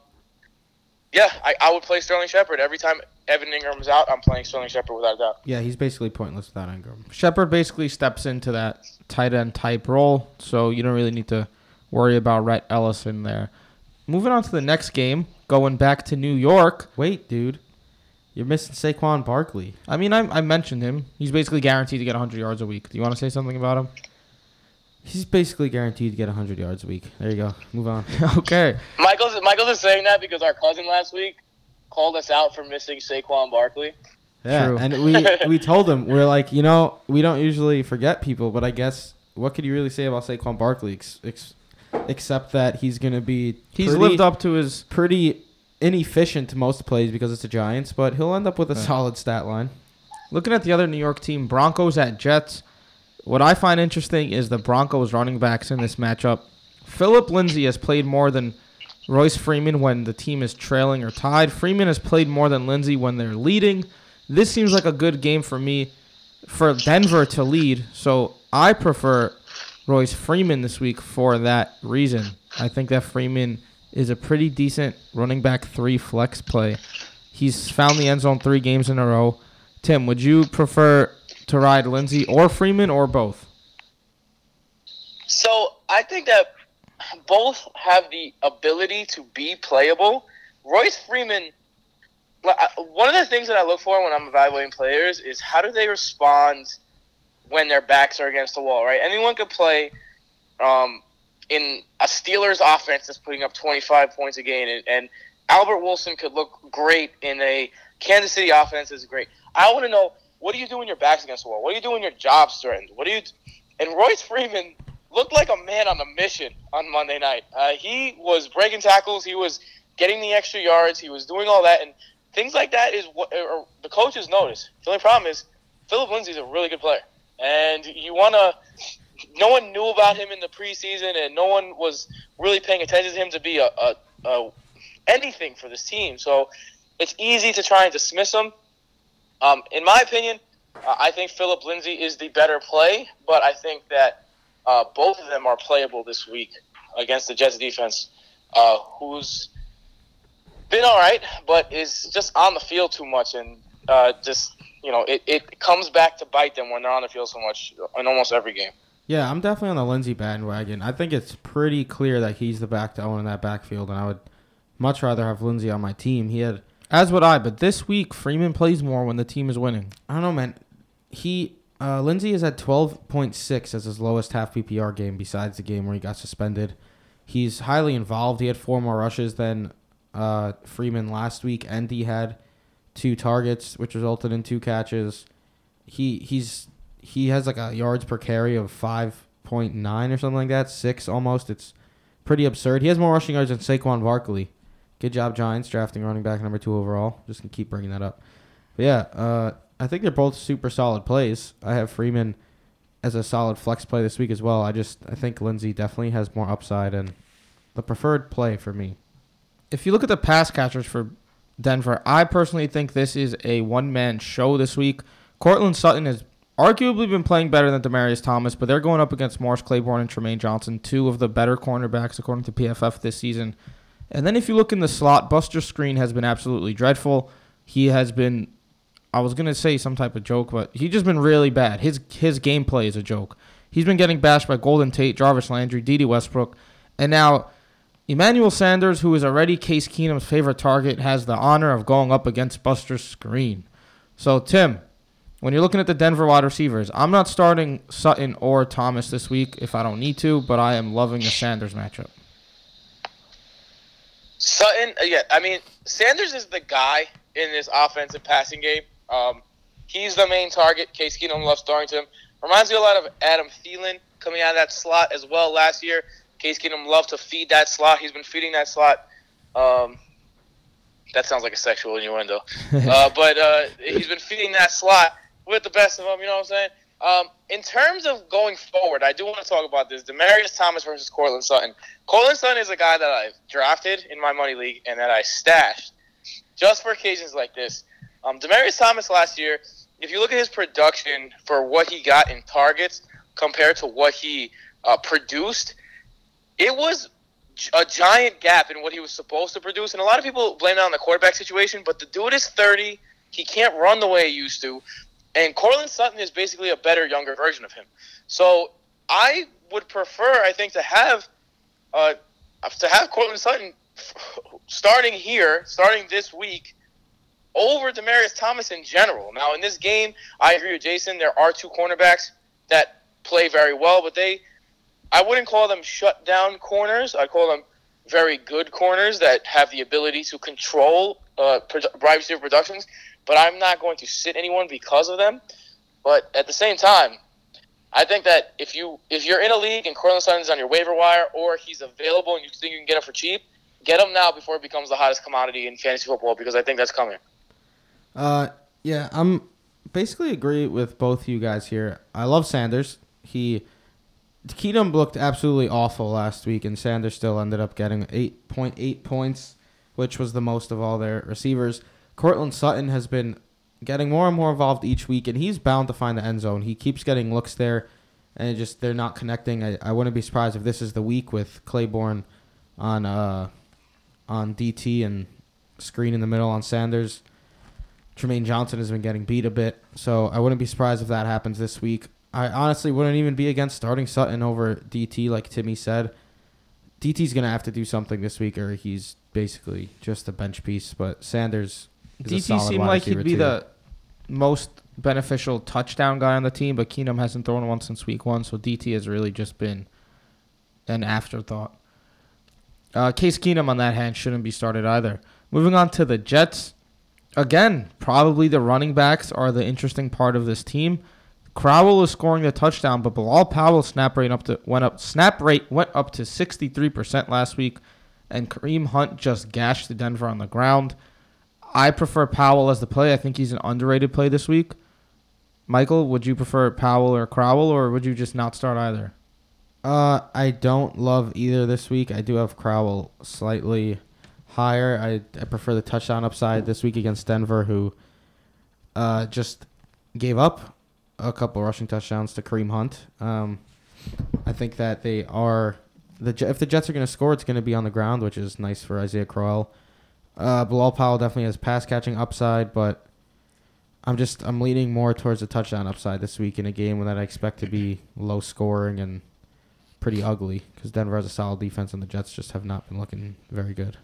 yeah, I, I would play Sterling Shepard every time Evan Engram's out. I'm playing Sterling Shepard without doubt. Yeah, he's basically pointless without Engram. Shepard basically steps into that tight end type role, so you don't really need to worry about Rhett Ellison there. Moving on to the next game, going back to New York. Wait, dude. You're missing Saquon Barkley. I mean, I, I mentioned him. He's basically guaranteed to get 100 yards a week. Do you want to say something about him? He's basically guaranteed to get 100 yards a week. There you go. Move on. <laughs> okay. Michael's Michael's is saying that because our cousin last week called us out for missing Saquon Barkley. Yeah, True. and <laughs> we we told him we're like, you know, we don't usually forget people, but I guess what could you really say about Saquon Barkley ex- ex- except that he's gonna be He's pretty, lived up to his. pretty inefficient to most plays because it's the Giants, but he'll end up with a Yeah. solid stat line. Looking at the other New York team, Broncos at Jets. What I find interesting is the Broncos running backs in this matchup. Phillip Lindsay has played more than Royce Freeman when the team is trailing or tied. Freeman has played more than Lindsay when they're leading. This seems like a good game for me for Denver to lead. So I prefer Royce Freeman this week for that reason. I think that Freeman is a pretty decent running back three flex play. He's found the end zone three games in a row. Tim, would you prefer to ride Lindsay or Freeman or both? So I think that both have the ability to be playable. Royce Freeman. One of the things that I look for when I'm evaluating players is how do they respond when their backs are against the wall, right? Anyone could play um, in a Steelers offense that's putting up 25 points a game, and, and Albert Wilson could look great in a Kansas City offense is great. I want to know what do you do when your back's against the wall? What do you do when your job's threatened? What do you? And Royce Freeman looked like a man on a mission on Monday night. Uh, he was breaking tackles. He was getting the extra yards. He was doing all that, and things like that is what the coaches notice. The only problem is Phillip Lindsay's a really good player, and you want to. No one knew about him in the preseason, and no one was really paying attention to him to be a, a, a anything for this team. So it's easy to try and dismiss him. Um, in my opinion, uh, I think Phillip Lindsay is the better play, but I think that uh, both of them are playable this week against the Jets defense, uh, who's been all right, but is just on the field too much, and uh, just you know, it, it comes back to bite them when they're on the field so much in almost every game. Yeah, I'm definitely on the Lindsay bandwagon. I think it's pretty clear that he's the back to own in that backfield, and I would much rather have Lindsay on my team. He had As would I, but this week Freeman plays more when the team is winning. I don't know, man. He uh, Lindsay is at twelve point six as his lowest half PPR game, besides the game where he got suspended. He's highly involved. He had four more rushes than uh, Freeman last week, and he had two targets, which resulted in two catches. He he's he has like a yards per carry of five point nine or something like that, six almost. It's pretty absurd. He has more rushing yards than Saquon Barkley. Good job, Giants, drafting running back number two overall. Just gonna keep bringing that up. But yeah, uh, I think they're both super solid plays. I have Freeman as a solid flex play this week as well. I just I think Lindsay definitely has more upside and the preferred play for me. If you look at the pass catchers for Denver, I personally think this is a one man show this week. Courtland Sutton has arguably been playing better than Demaryius Thomas, but they're going up against Morris Claiborne and Trumaine Johnson, two of the better cornerbacks according to PFF this season. And then if you look in the slot, Buster Skrine has been absolutely dreadful. He has been I was gonna say some type of joke, but he's just been really bad. His his gameplay is a joke. He's been getting bashed by Golden Tate, Jarvis Landry, Dede Westbrook, and now Emmanuel Sanders, who is already Case Keenum's favorite target, has the honor of going up against Buster Skrine. So Tim, when you're looking at the Denver wide receivers, I'm not starting Sutton or Thomas this week if I don't need to, but I am loving the Sanders matchup. Sutton, uh, yeah, I mean Sanders is the guy in this offensive passing game. Um, he's the main target. Case Keenum loves throwing to him. Reminds me a lot of Adam Thielen coming out of that slot as well last year. Case Keenum loved to feed that slot. He's been feeding that slot. Um, that sounds like a sexual innuendo. <laughs> uh, but uh, he's been feeding that slot with the best of them. You know what I'm saying? Um, in terms of going forward, I do want to talk about this: Demaryius Thomas versus Courtland Sutton. Courtland Sutton is a guy that I've drafted in my money league and that I stashed just for occasions like this. Um, Demaryius Thomas last year, if you look at his production for what he got in targets compared to what he uh, produced, it was a giant gap in what he was supposed to produce. And a lot of people blame it on the quarterback situation, but the dude is 30. He can't run the way he used to. And Courtland Sutton is basically a better, younger version of him. So I would prefer, I think, to have uh, to have Courtland Sutton <laughs> starting here, starting this week, over Demaryius Thomas in general. Now, in this game, I agree with Jason. There are two cornerbacks that play very well, but they, I wouldn't call them shut down corners. I call them very good corners that have the ability to control uh, receiver productions. But I'm not going to sit anyone because of them. But at the same time, I think that if you if you're in a league and Courtland Sutton's on your waiver wire or he's available and you think you can get him for cheap, get him now before it becomes the hottest commodity in fantasy football because I think that's coming. Uh, yeah, I'm basically agree with both you guys here. I love Sanders. He Keenum looked absolutely awful last week, and Sanders still ended up getting 8.8 points, which was the most of all their receivers. Courtland Sutton has been getting more and more involved each week, and he's bound to find the end zone. He keeps getting looks there, and just they're not connecting. I, I wouldn't be surprised if this is the week with Claiborne on uh on DT and Skrine in the middle on Sanders. Trumaine Johnson has been getting beat a bit, so I wouldn't be surprised if that happens this week. I honestly wouldn't even be against starting Sutton over DT, like Timmy said. DT's gonna have to do something this week, or he's basically just a bench piece. But Sanders, DT seemed like he'd be too. the most beneficial touchdown guy on the team, but Keenum hasn't thrown one since week one, so DT has really just been an afterthought. Uh, Case Keenum on that hand shouldn't be started either. Moving on to the Jets again, probably the running backs are the interesting part of this team. Crowell is scoring the touchdown, but Bilal Powell snap rate up to went up snap rate went up to 63% last week, and Kareem Hunt just gashed the Denver on the ground. I prefer Powell as the play. I think he's an underrated play this week. Michael, would you prefer Powell or Crowell, or would you just not start either? Uh, I don't love either this week. I do have Crowell slightly higher. I, I prefer the touchdown upside this week against Denver, who uh, just gave up a couple rushing touchdowns to Kareem Hunt. Um, I think that they are the if the Jets are going to score, it's going to be on the ground, which is nice for Isaiah Crowell. Uh, Bilal Powell definitely has pass catching upside, but I'm just I'm leaning more towards the touchdown upside this week in a game that I expect to be low scoring and pretty ugly because Denver has a solid defense and the Jets just have not been looking very good.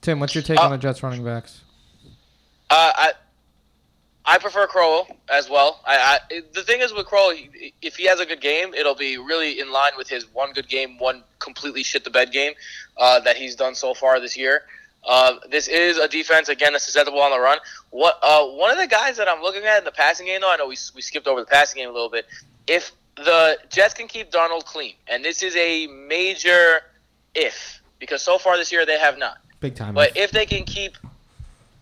Tim, what's your take uh, on the Jets running backs? Uh, I I prefer Crowell as well. I, I the thing is with Crowell, if he has a good game, it'll be really in line with his one good game, one completely shit the bed game uh, that he's done so far this year. Uh, this is a defense again that's susceptible on the run. What uh, one of the guys that I'm looking at in the passing game, though, I know we, we skipped over the passing game a little bit. If the Jets can keep Darnold clean, and this is a major if because so far this year they have not. Big time. But if they can keep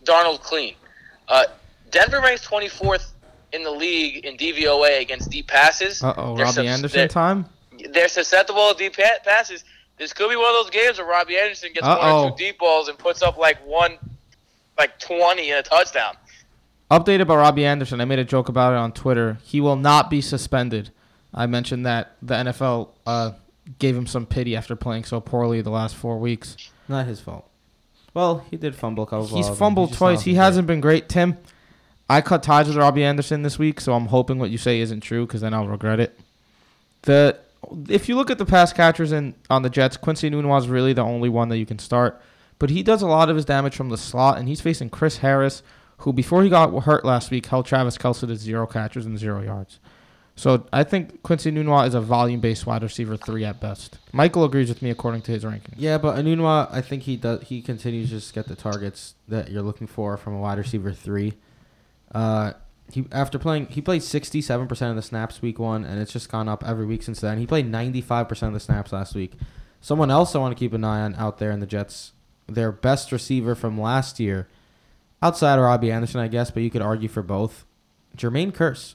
Darnold clean, uh, Denver ranks 24th in the league in DVOA against deep passes. Uh oh, Robbie Anderson they're, time. They're susceptible to deep passes. This could be one of those games where Robbie Anderson gets Uh-oh. one or two deep balls and puts up like one, like 20 in a touchdown. Updated about Robbie Anderson. I made a joke about it on Twitter. He will not be suspended. I mentioned that the NFL uh, gave him some pity after playing so poorly the last four weeks. Not his fault. Well, he did fumble a couple. He's fumbled just twice. He hasn't been great. Tim, I cut ties with Robbie Anderson this week, so I'm hoping what you say isn't true because then I'll regret it. The if you look at the pass catchers in on the Jets, Quincy Enunwa is really the only one that you can start, but he does a lot of his damage from the slot, and he's facing Chris Harris, who before he got hurt last week held Travis Kelce to zero catches and zero yards. So I think Quincy Enunwa is a volume-based wide receiver three at best. Michael agrees with me according to his ranking. Yeah, but Enunwa, I think he does. He continues to just get the targets that you're looking for from a wide receiver three. Uh, he after playing, he played 67 percent of the snaps week one, and it's just gone up every week since then. He played 95 percent of the snaps last week. Someone else I want to keep an eye on out there in the Jets, their best receiver from last year, outside of Robbie Anderson, I guess, but you could argue for both. Jermaine Kearse,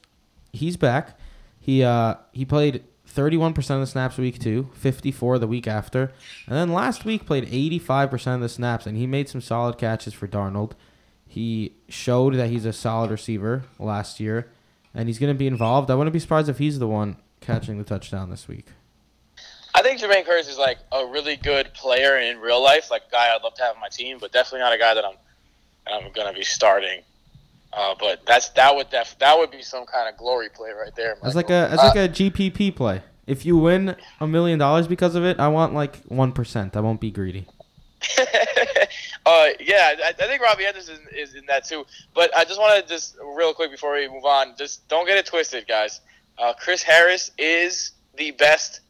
he's back. He uh he played 31% of the snaps week 2, 54 the week after. And then last week played 85% of the snaps and he made some solid catches for Darnold. He showed that he's a solid receiver last year and he's going to be involved. I wouldn't be surprised if he's the one catching the touchdown this week. I think Jermaine Kearse is like a really good player in real life, like a guy I'd love to have on my team, but definitely not a guy that I'm I'm gonna be starting. Uh, but that's that would def- that would be some kind of glory play right there. As like a as like a GPP play. If you win a million dollars because of it, I want like 1%. I won't be greedy. <laughs> uh, yeah, I, I think Robbie Anderson is, is in that too. But I just want to just real quick before we move on, just don't get it twisted, guys. Uh, Chris Harris is the best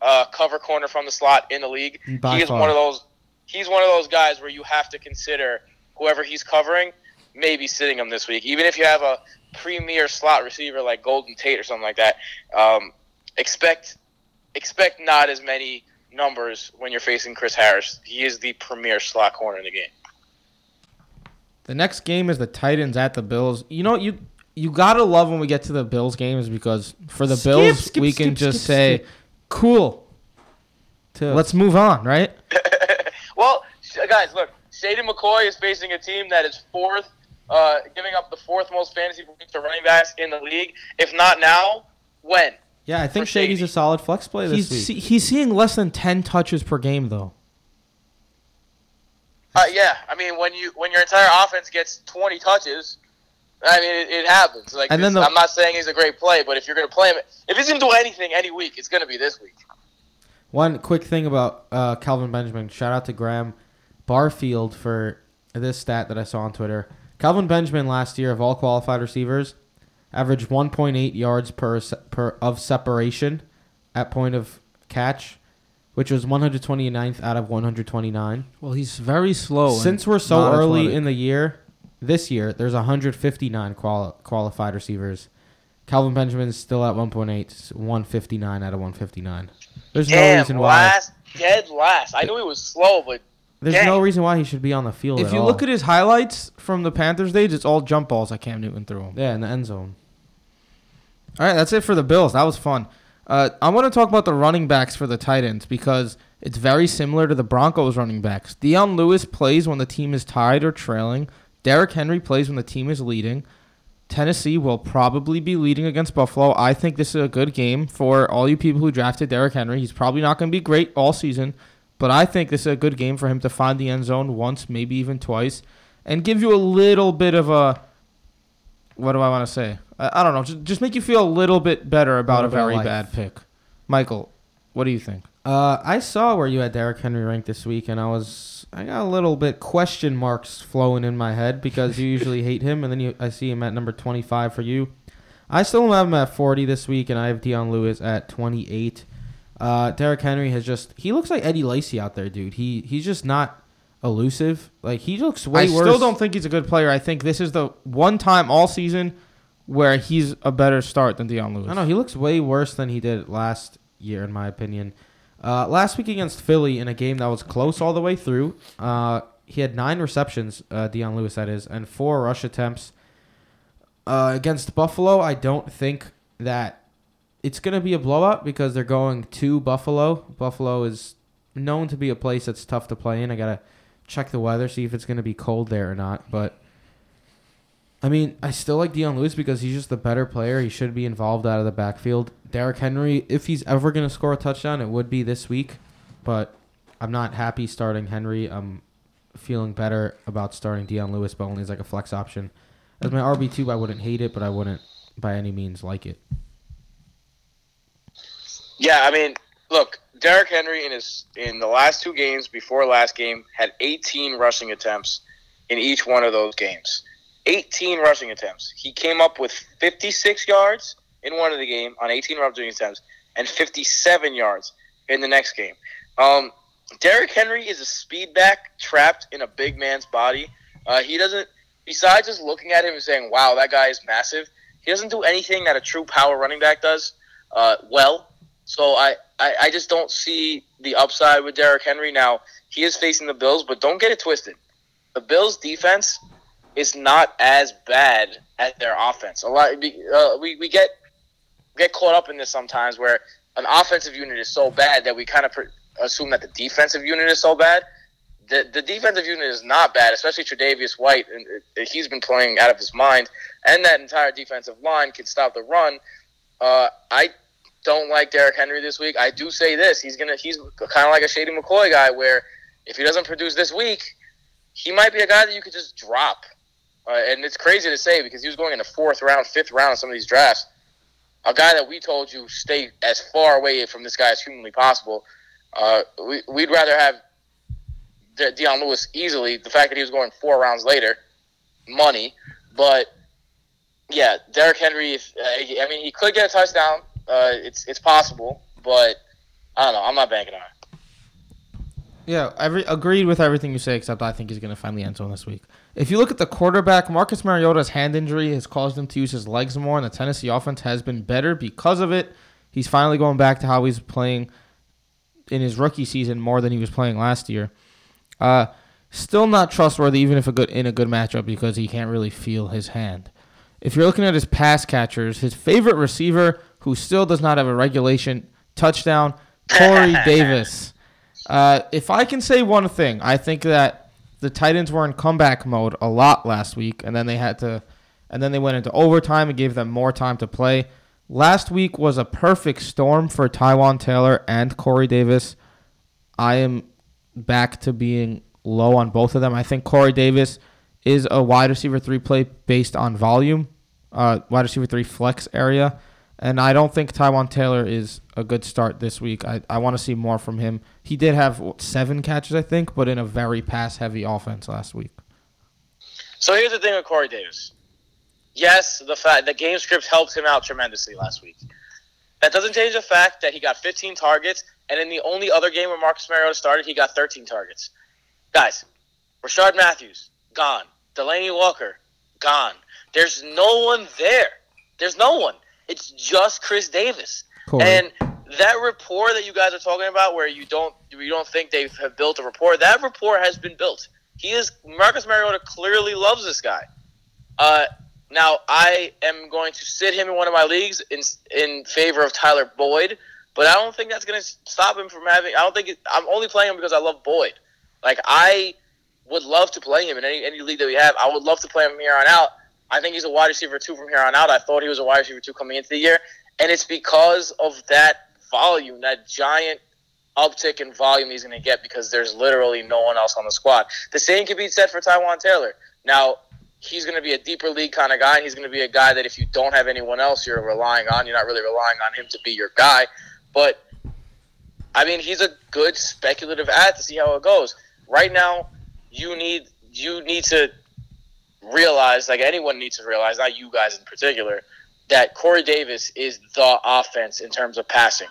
uh, cover corner from the slot in the league. By he is far. one of those. He's one of those guys where you have to consider whoever he's covering, maybe sitting him this week, even if you have a premier slot receiver like Golden Tate or something like that. Um, expect expect not as many numbers when you're facing Chris Harris. He is the premier slot corner in the game. The next game is the Titans at the Bills. You know you you gotta love when we get to the Bills games because for the Skip, Bills skip, we skip, can just skip, say, skip. "Cool, To, let's move on." Right? <laughs> well, guys, look, Shady McCoy is facing a team that is fourth, uh, giving up the fourth most fantasy points to running backs in the league. If not now, when? Yeah, I think for Shady's Shady. a solid flex play this He's week. see, he's seeing less than ten touches per game though. Uh, yeah, I mean when you when your entire offense gets 20 touches, I mean it, it happens. Like And then the- I'm not saying he's a great play, but if you're going to play him, if he's going to do anything any week, it's going to be this week. One quick thing about uh, Kelvin Benjamin. Shout out to Graham Barfield for this stat that I saw on Twitter. Kelvin Benjamin last year of all qualified receivers averaged 1.8 yards per per of separation at point of catch, which was 129th out of 129. Well, he's very slow. Since we're so early in the year, this year there's 159 quali- qualified receivers. Kelvin Benjamin's still at 1.8, 159 out of 159. There's no reason why. last, dead last. I knew he was slow, but There's Dang. no reason why he should be on the field. if at you all. look at his highlights from the Panthers days, it's all jump balls that Cam Newton threw him. yeah, in the end zone. All right, that's it for the Bills. That was fun. Uh, I want to talk about the running backs for the Titans because it's very similar to the Broncos running backs. Dion Lewis plays when the team is tied or trailing. Derrick Henry plays when the team is leading. Tennessee will probably be leading against Buffalo. I think this is a good game for all you people who drafted Derrick Henry. He's probably not going to be great all season, but I think this is a good game for him to find the end zone once, maybe even twice, and give you a little bit of a what do I want to say? I, I don't know. Just, just make you feel a little bit better about a Little very life. bad pick. Michael, what do you think? Uh, I saw where you had Derrick Henry ranked this week, and I was I got a little bit question marks flowing in my head because you usually <laughs> hate him, and then you I see him at number 25 for you. I still have him at 40 this week, and I have Dion Lewis at 28. Uh, Derrick Henry has just he looks like Eddie Lacy out there, dude. He he's just not elusive. Like he looks way I worse. still don't think he's a good player. I think this is the one time all season where he's a better start than Dion Lewis. I know he looks way worse than he did last year, in my opinion. Uh, last week against Philly in a game that was close all the way through, uh, he had nine receptions, uh, Dion Lewis that is, and four rush attempts. Uh, against Buffalo, I don't think that it's going to be a blowout because they're going to Buffalo. Buffalo is known to be a place that's tough to play in. I got to check the weather, see if it's going to be cold there or not. But I mean, I still like Dion Lewis because he's just the better player. He should be involved out of the backfield. Derrick Henry, if he's ever going to score a touchdown, it would be this week. But I'm not happy starting Henry. I'm feeling better about starting Dion Lewis, but only as like a flex option. As my RB two, I wouldn't hate it, but I wouldn't by any means like it. Yeah, I mean, look, Derrick Henry in his in the last two games before last game had 18 rushing attempts in each one of those games. 18 rushing attempts. He came up with 56 yards in one of the game on 18 rushing attempts and 57 yards in the next game. Um, Derrick Henry is a speed back trapped in a big man's body. Uh, he doesn't, besides just looking at him and saying, "Wow, that guy is massive," he doesn't do anything that a true power running back does uh, well. So I, I, I just don't see the upside with Derrick Henry. Now he is facing the Bills, but don't get it twisted. The Bills' defense is not as bad as their offense. A lot uh, we, we get get caught up in this sometimes where an offensive unit is so bad that we kind of pre- assume that the defensive unit is so bad. The, the defensive unit is not bad, especially Tre'Davious White, and he's been playing out of his mind, and that entire defensive line can stop the run. Uh, I don't like Derrick Henry this week. I do say this: he's gonna he's kind of like a Shady McCoy guy, where if he doesn't produce this week, he might be a guy that you could just drop. Uh, and it's crazy to say because he was going in the fourth round, fifth round in some of these drafts. A guy that we told you stay as far away from this guy as humanly possible. Uh, we, would rather have De- Dion Lewis easily. The fact that he was going four rounds later, money. But yeah, Derrick Henry. If, uh, I mean, he could get a touchdown. Uh, it's it's possible, but I don't know. I'm not banking on it. Yeah, every agreed with everything you say, except I think he's going to find the end zone this week. If you look at the quarterback, Marcus Mariota's hand injury has caused him to use his legs more, and the Tennessee offense has been better because of it. He's finally going back to how he's playing in his rookie season more than he was playing last year. Uh, still not trustworthy, even if a good in a good matchup, because he can't really feel his hand. If you're looking at his pass catchers, his favorite receiver, who still does not have a regulation touchdown, Corey <laughs> Davis. Uh, if I can say one thing, I think that the Titans were in comeback mode a lot last week, and then they had to, and then they went into overtime and gave them more time to play. Last week was a perfect storm for Taywan Taylor and Corey Davis. I am back to being low on both of them. I think Corey Davis is a wide receiver three play based on volume, uh, wide receiver three flex area. And I don't think Taywan Taylor is a good start this week. I, I want to see more from him. He did have what, seven catches, I think, but in a very pass heavy offense last week. So here's the thing with Corey Davis. Yes, the fact the game script helped him out tremendously last week. That doesn't change the fact that he got 15 targets, and in the only other game where Marcus Mariota started, he got 13 targets. Guys, Rishard Matthews, gone. Delanie Walker, gone. There's no one there. There's no one. It's just Chris Davis. And that rapport that you guys are talking about, where you don't you don't think they have built a rapport, that rapport has been built. He is Marcus Mariota clearly loves this guy. Uh, now I am going to sit him in one of my leagues in in favor of Tyler Boyd, but I don't think that's going to stop him from having. I don't think it, I'm only playing him because I love Boyd. Like I would love to play him in any any league that we have. I would love to play him here on out. I think he's a wide receiver two from here on out. I thought he was a wide receiver two coming into the year, and it's because of that volume, that giant uptick in volume he's going to get because there's literally no one else on the squad. The same can be said for Taywan Taylor. Now, he's going to be a deeper league kind of guy. and He's going to be a guy that if you don't have anyone else you're relying on, you're not really relying on him to be your guy. But, I mean, he's a good speculative ad to see how it goes. Right now, you need you need to realize, like anyone needs to realize, not you guys in particular, that Corey Davis is the offense in terms of passing.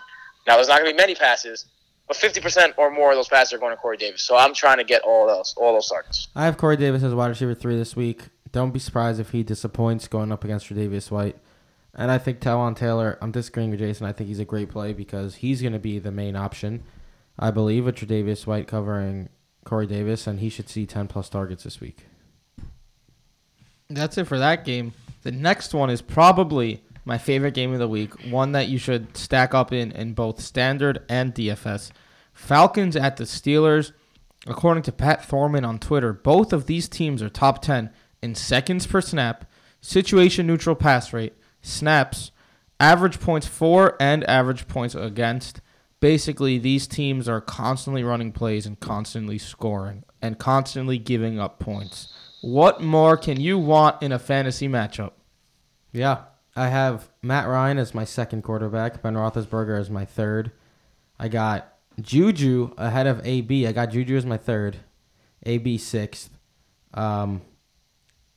Now, there's not going to be many passes, but 50% or more of those passes are going to Corey Davis. So I'm trying to get all those, all those targets. I have Corey Davis as wide receiver three this week. Don't be surprised if he disappoints going up against Tre'Davious White. And I think Taywan Taylor, I'm disagreeing with Jason. I think he's a great play because he's going to be the main option, I believe, with Tre'Davious White covering Corey Davis, and he should see 10 plus targets this week. That's it for that game. The next one is probably my favorite game of the week, one that you should stack up in in both standard and DFS. Falcons at the Steelers. According to Pat Thorman on Twitter, both of these teams are top 10 in seconds per snap, situation neutral pass rate, snaps, average points for and average points against. Basically, these teams are constantly running plays and constantly scoring and constantly giving up points. What more can you want in a fantasy matchup? Yeah, I have Matt Ryan as my second quarterback, Ben Roethlisberger as my third. I got Juju ahead of AB. I got Juju as my third, AB sixth. Um,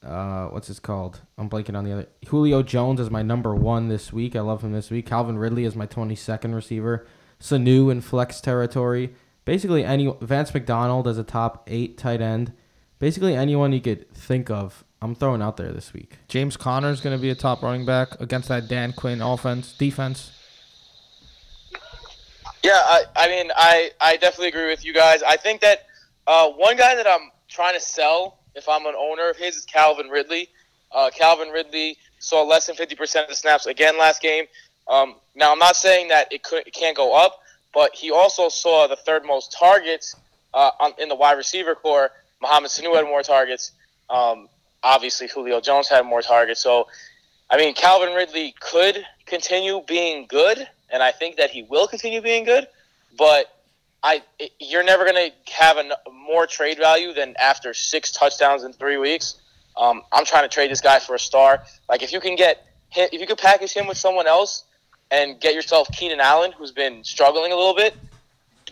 uh, what's this called? I'm blanking on the other. Julio Jones is my number one this week. I love him this week. Calvin Ridley is my 22nd receiver. Sanu in flex territory. Basically, any Vance McDonald as a top eight tight end. Basically, anyone you could think of, I'm throwing out there this week. James Conner is going to be a top running back against that Dan Quinn offense defense. Yeah, I, I mean, I, I definitely agree with you guys. I think that uh, one guy that I'm trying to sell, if I'm an owner of his, is Calvin Ridley. Uh, Calvin Ridley saw less than 50% of the snaps again last game. Um, now, I'm not saying that it, could, it can't go up, but he also saw the third most targets uh, on, in the wide receiver core. Mohamed Sanu had more targets. Um, obviously, Julio Jones had more targets. So, I mean, Calvin Ridley could continue being good, and I think that he will continue being good. But I, you're never going to have a more trade value than after six touchdowns in three weeks. Um, I'm trying to trade this guy for a star. Like if you can get, him, if you could package him with someone else and get yourself Keenan Allen, who's been struggling a little bit,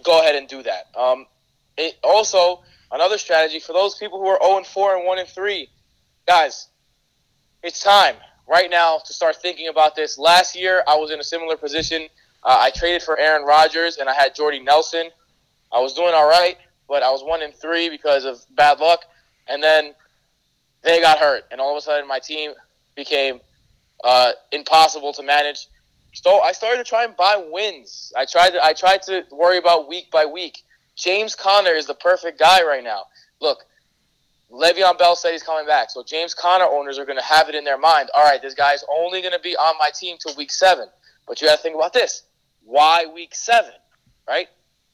go ahead and do that. Um, it also another strategy for those people who are 0 and 4 and 1 and 3, guys. It's time right now to start thinking about this. Last year, I was in a similar position. Uh, I traded for Aaron Rodgers and I had Jordy Nelson. I was doing all right, but I was one in three because of bad luck. And then they got hurt, and all of a sudden my team became uh, impossible to manage. So I started to try and buy wins. I tried to I tried to worry about week by week. James Conner is the perfect guy right now. Look, Le'Veon Bell said he's coming back, so James Conner owners are going to have it in their mind. All right, this guy's only going to be on my team till week seven. But you got to think about this: why week seven, right?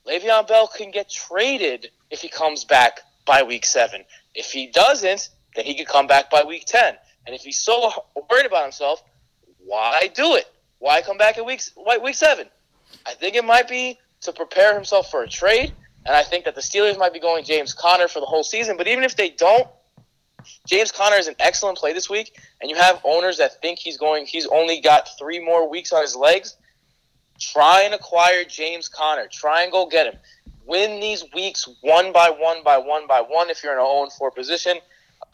Le'Veon Bell can get traded if he comes back by week seven. If he doesn't, then he could come back by week 10. And if he's so worried about himself, why do it? Why come back at week, week seven? I think it might be to prepare himself for a trade. And I think that the Steelers might be going James Conner for the whole season. But even if they don't, James Conner is an excellent play this week. And you have owners that think he's going, he's only got three more weeks on his legs. Try and acquire James Conner. Try and go get him. Win these weeks one by one by one by one if you're in an 0 4 position.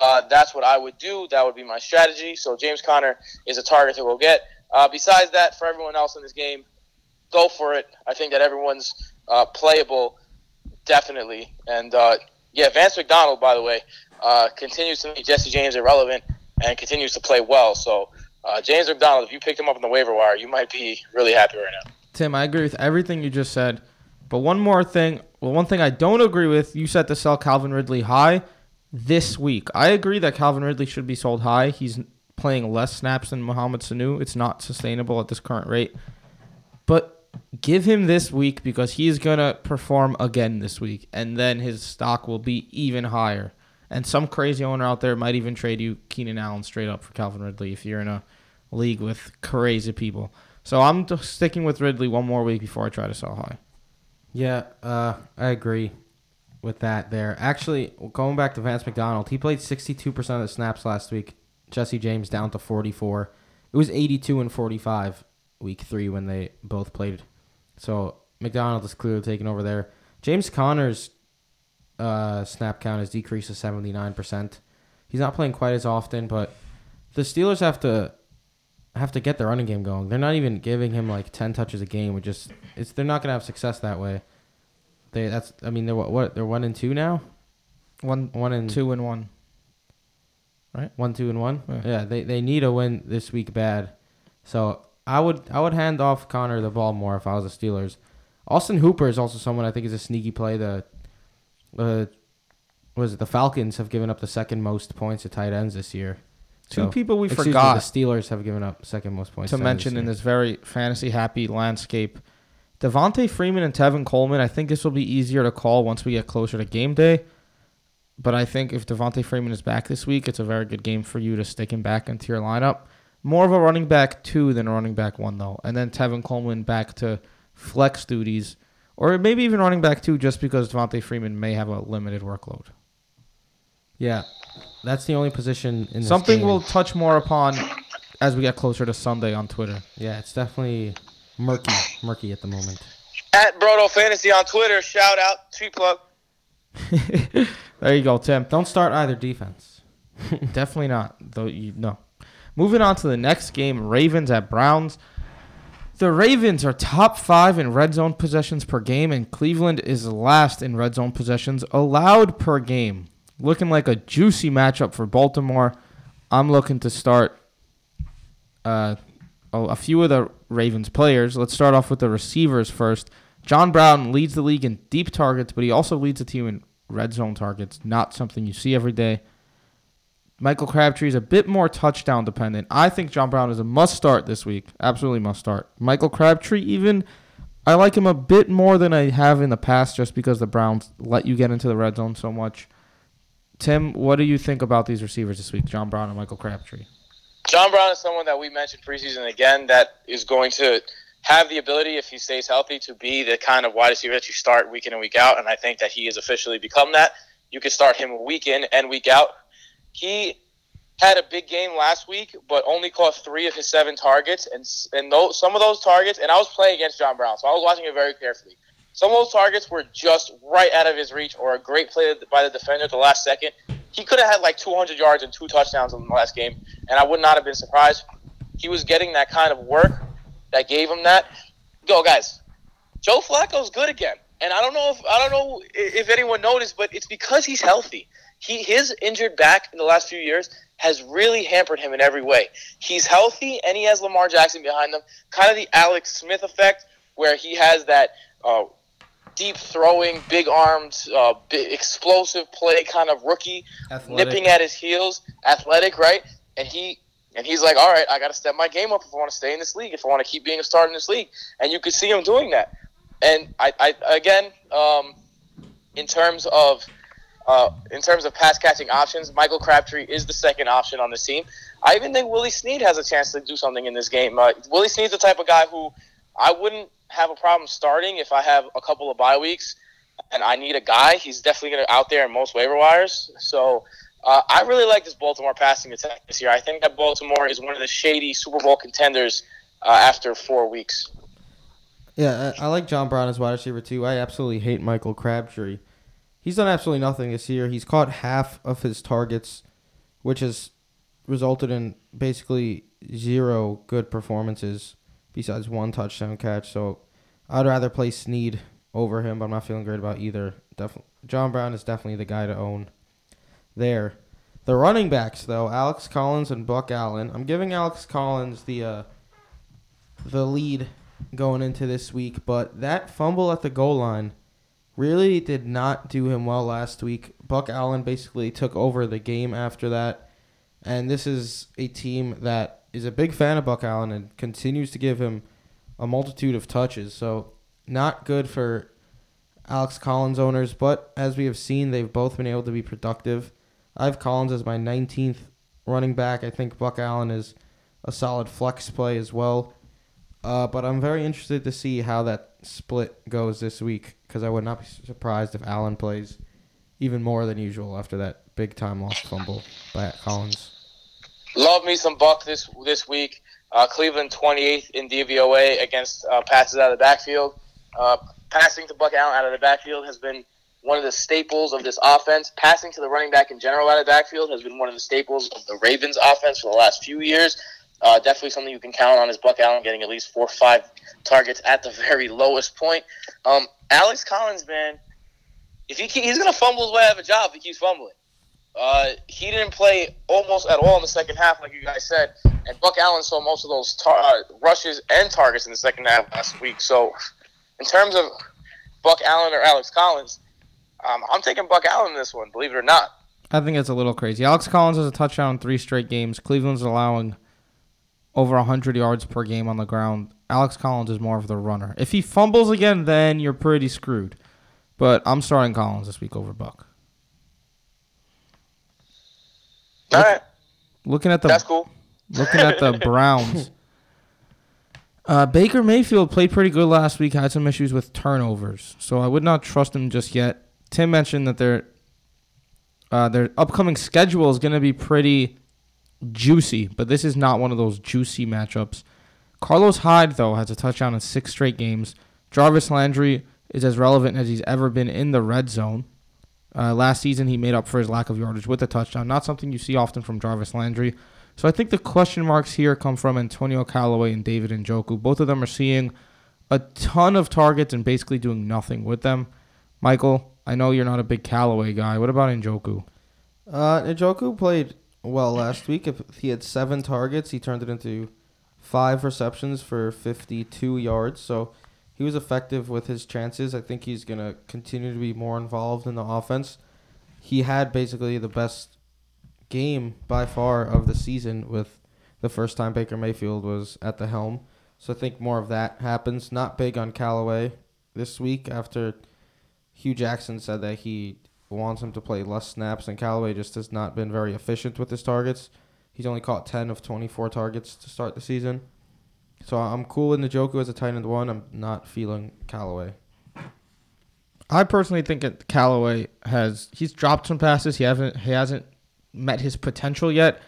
Uh, that's what I would do. That would be my strategy. So James Conner is a target to go get. Uh, besides that, for everyone else in this game, go for it. I think that everyone's uh, playable, definitely. And uh, yeah, Vance McDonald, by the way, uh, continues to make Jesse James irrelevant and continues to play well. So uh, James McDonald, if you picked him up on the waiver wire, you might be really happy right now. Tim, I agree with everything you just said. But one more thing. Well, one thing I don't agree with, you said to sell Calvin Ridley high this week. I agree that Calvin Ridley should be sold high. He's playing less snaps than Mohamed Sanu. It's not sustainable at this current rate. But give him this week because he's going to perform again this week. And then his stock will be even higher. And some crazy owner out there might even trade you Keenan Allen straight up for Calvin Ridley if you're in a league with crazy people. So I'm sticking with Ridley one more week before I try to sell high. Yeah, uh, I agree with that there. Actually, going back to Vance McDonald, he played 62% of the snaps last week. Jesse James down to 44. It was 82 and 45 week three when they both played. So McDonald is clearly taking over there. James Conner's uh, snap count has decreased to 79%. He's not playing quite as often, but the Steelers have to have to get their running game going. They're not even giving him like 10 touches a game. It just it's they're not going to have success that way. They that's I mean they're what, what they're 1 and 2 now? One, One and two and one. Right? One, two, and one. Yeah. Yeah. they they need a win this week bad. So I would I would hand off Conner the ball more if I was the Steelers. Austin Hooper is also someone I think is a sneaky play. The uh, was it the Falcons have given up the second most points to tight ends this year. Two So- people we excuse me, forgot the Steelers have given up second most points to mention in this very fantasy happy landscape. Devonta Freeman and Tevin Coleman. I think this will be easier to call once we get closer to game day. but I think if Devonta Freeman is back this week, it's a very good game for you to stick him back into your lineup. More of a running back two than a running back one, though. And then Tevin Coleman back to flex duties, or maybe even running back two just because Devonta Freeman may have a limited workload. Yeah, that's the only position in this Something game. we'll touch more upon as we get closer to Sunday on Twitter. Yeah, it's definitely murky, murky at the moment. At Brodo Fantasy on Twitter. Shout out. Tweet plug. <laughs> there you go, Tim. Don't start either defense. <laughs> Definitely not. Though you no. Moving on to the next game, Ravens at Browns. The Ravens are top five in red zone possessions per game, and Cleveland is last in red zone possessions allowed per game. Looking like a juicy matchup for Baltimore. I'm looking to start uh, a a few of the Ravens players. Let's start off with the receivers first. John Brown leads the league in deep targets, but he also leads the team in red zone targets. Not something you see every day. Michael Crabtree is a bit more touchdown dependent. I think John Brown is a must start this week. Absolutely must start. Michael Crabtree, even, I like him a bit more than I have in the past just because the Browns let you get into the red zone so much. Tim, what do you think about these receivers this week, John Brown and Michael Crabtree? John Brown is someone that we mentioned preseason again that is going to have the ability, if he stays healthy, to be the kind of wide receiver that you start week in and week out. And I think that he has officially become that. You can start him week in and week out. He had a big game last week, but only caught three of his seven targets, and and those, some of those targets. And I was playing against John Brown, so I was watching it very carefully. Some of those targets were just right out of his reach, or a great play by the defender at the last second. He could have had like 200 yards and two touchdowns in the last game, and I would not have been surprised. He was getting that kind of work that gave him that. Go, guys. Joe Flacco's good again, and I don't know if I don't know if anyone noticed, but it's because he's healthy. He his injured back in the last few years has really hampered him in every way. He's healthy, and he has Lamar Jackson behind him. Kind of the Alex Smith effect, where he has that uh, deep throwing, big armed, uh, big, explosive play kind of rookie, Athletic. nipping at his heels, athletic, right? And he and he's like, all right, I got to step my game up if I want to stay in this league, if I want to keep being a star in this league. And you could see him doing that. And I, I again, um, in terms of uh, in terms of pass catching options, Michael Crabtree is the second option on this team. I even think Willie Snead has a chance to do something in this game. Uh, Willie Snead's the type of guy who I wouldn't have a problem starting if I have a couple of bye weeks and I need a guy. He's definitely going to out there in most waiver wires. So uh, I really like this Baltimore passing attack this year. I think that Baltimore is one of the shady Super Bowl contenders uh, after four weeks. Yeah, I, I like John Brown as wide receiver too. I absolutely hate Michael Crabtree. He's done absolutely nothing this year. He's caught half of his targets, which has resulted in basically zero good performances besides one touchdown catch. So I'd rather play Snead over him, but I'm not feeling great about either. Definitely, John Brown is definitely the guy to own there. The running backs, though, Alex Collins and Buck Allen. I'm giving Alex Collins the uh, the lead going into this week, but that fumble at the goal line really did not do him well last week. Buck Allen basically took over the game after that, and this is a team that is a big fan of Buck Allen and continues to give him a multitude of touches. So, not good for Alex Collins owners, but as we have seen, they've both been able to be productive. I have Collins as my 19th running back. I think Buck Allen is a solid flex play as well. Uh, but I'm very interested to see how that split goes this week because I would not be surprised if Allen plays even more than usual after that big time lost fumble by Collins. Love me some Buck this this week. Uh, Cleveland 28th in DVOA against uh, passes out of the backfield. Uh, passing to Buck Allen out of the backfield has been one of the staples of this offense. Passing to the running back in general out of the backfield has been one of the staples of the Ravens offense for the last few years. Uh, definitely something you can count on is Buck Allen getting at least four or five targets at the <laughs> very lowest point. Um, Alex Collins, man, if he he's going to fumble his way out of a job if he keeps fumbling. Uh, he didn't play almost at all in the second half, like you guys said, and Buck Allen saw most of those tar- rushes and targets in the second half last week. So, in terms of Buck Allen or Alex Collins, um, I'm taking Buck Allen in this one, believe it or not. I think it's a little crazy. Alex Collins has a touchdown in three straight games. Cleveland's allowing over 100 yards per game on the ground. Alex Collins is more of the runner. If he fumbles again, then you're pretty screwed. But I'm starting Collins this week over Buck. All right, Looking at the that's cool. looking at the <laughs> Browns. Uh, Baker Mayfield played pretty good last week. Had some issues with turnovers, so I would not trust him just yet. Tim mentioned that their uh, their upcoming schedule is going to be pretty juicy, but this is not one of those juicy matchups. Carlos Hyde though has a touchdown in six straight games. Jarvis Landry is as relevant as he's ever been in the red zone. Uh, last season, he made up for his lack of yardage with a touchdown. Not something you see often from Jarvis Landry. So I think the question marks here come from Antonio Callaway and David Njoku. Both of them are seeing a ton of targets and basically doing nothing with them. Michael, I know you're not a big Callaway guy. What about Njoku? Uh, Njoku played well last week. If he had seven targets, he turned it into five receptions for 52 yards. So he was effective with his chances. I think he's going to continue to be more involved in the offense. He had basically the best game by far of the season with the first time Baker Mayfield was at the helm. So I think more of that happens. Not big on Callaway this week after Hue Jackson said that he wants him to play less snaps, and Callaway just has not been very efficient with his targets. He's only caught 10 of 24 targets to start the season. So I'm cool with Njoku as a tight end one. I'm not feeling Callaway. I personally think that Callaway has he's dropped some passes. He haven't he hasn't met his potential yet.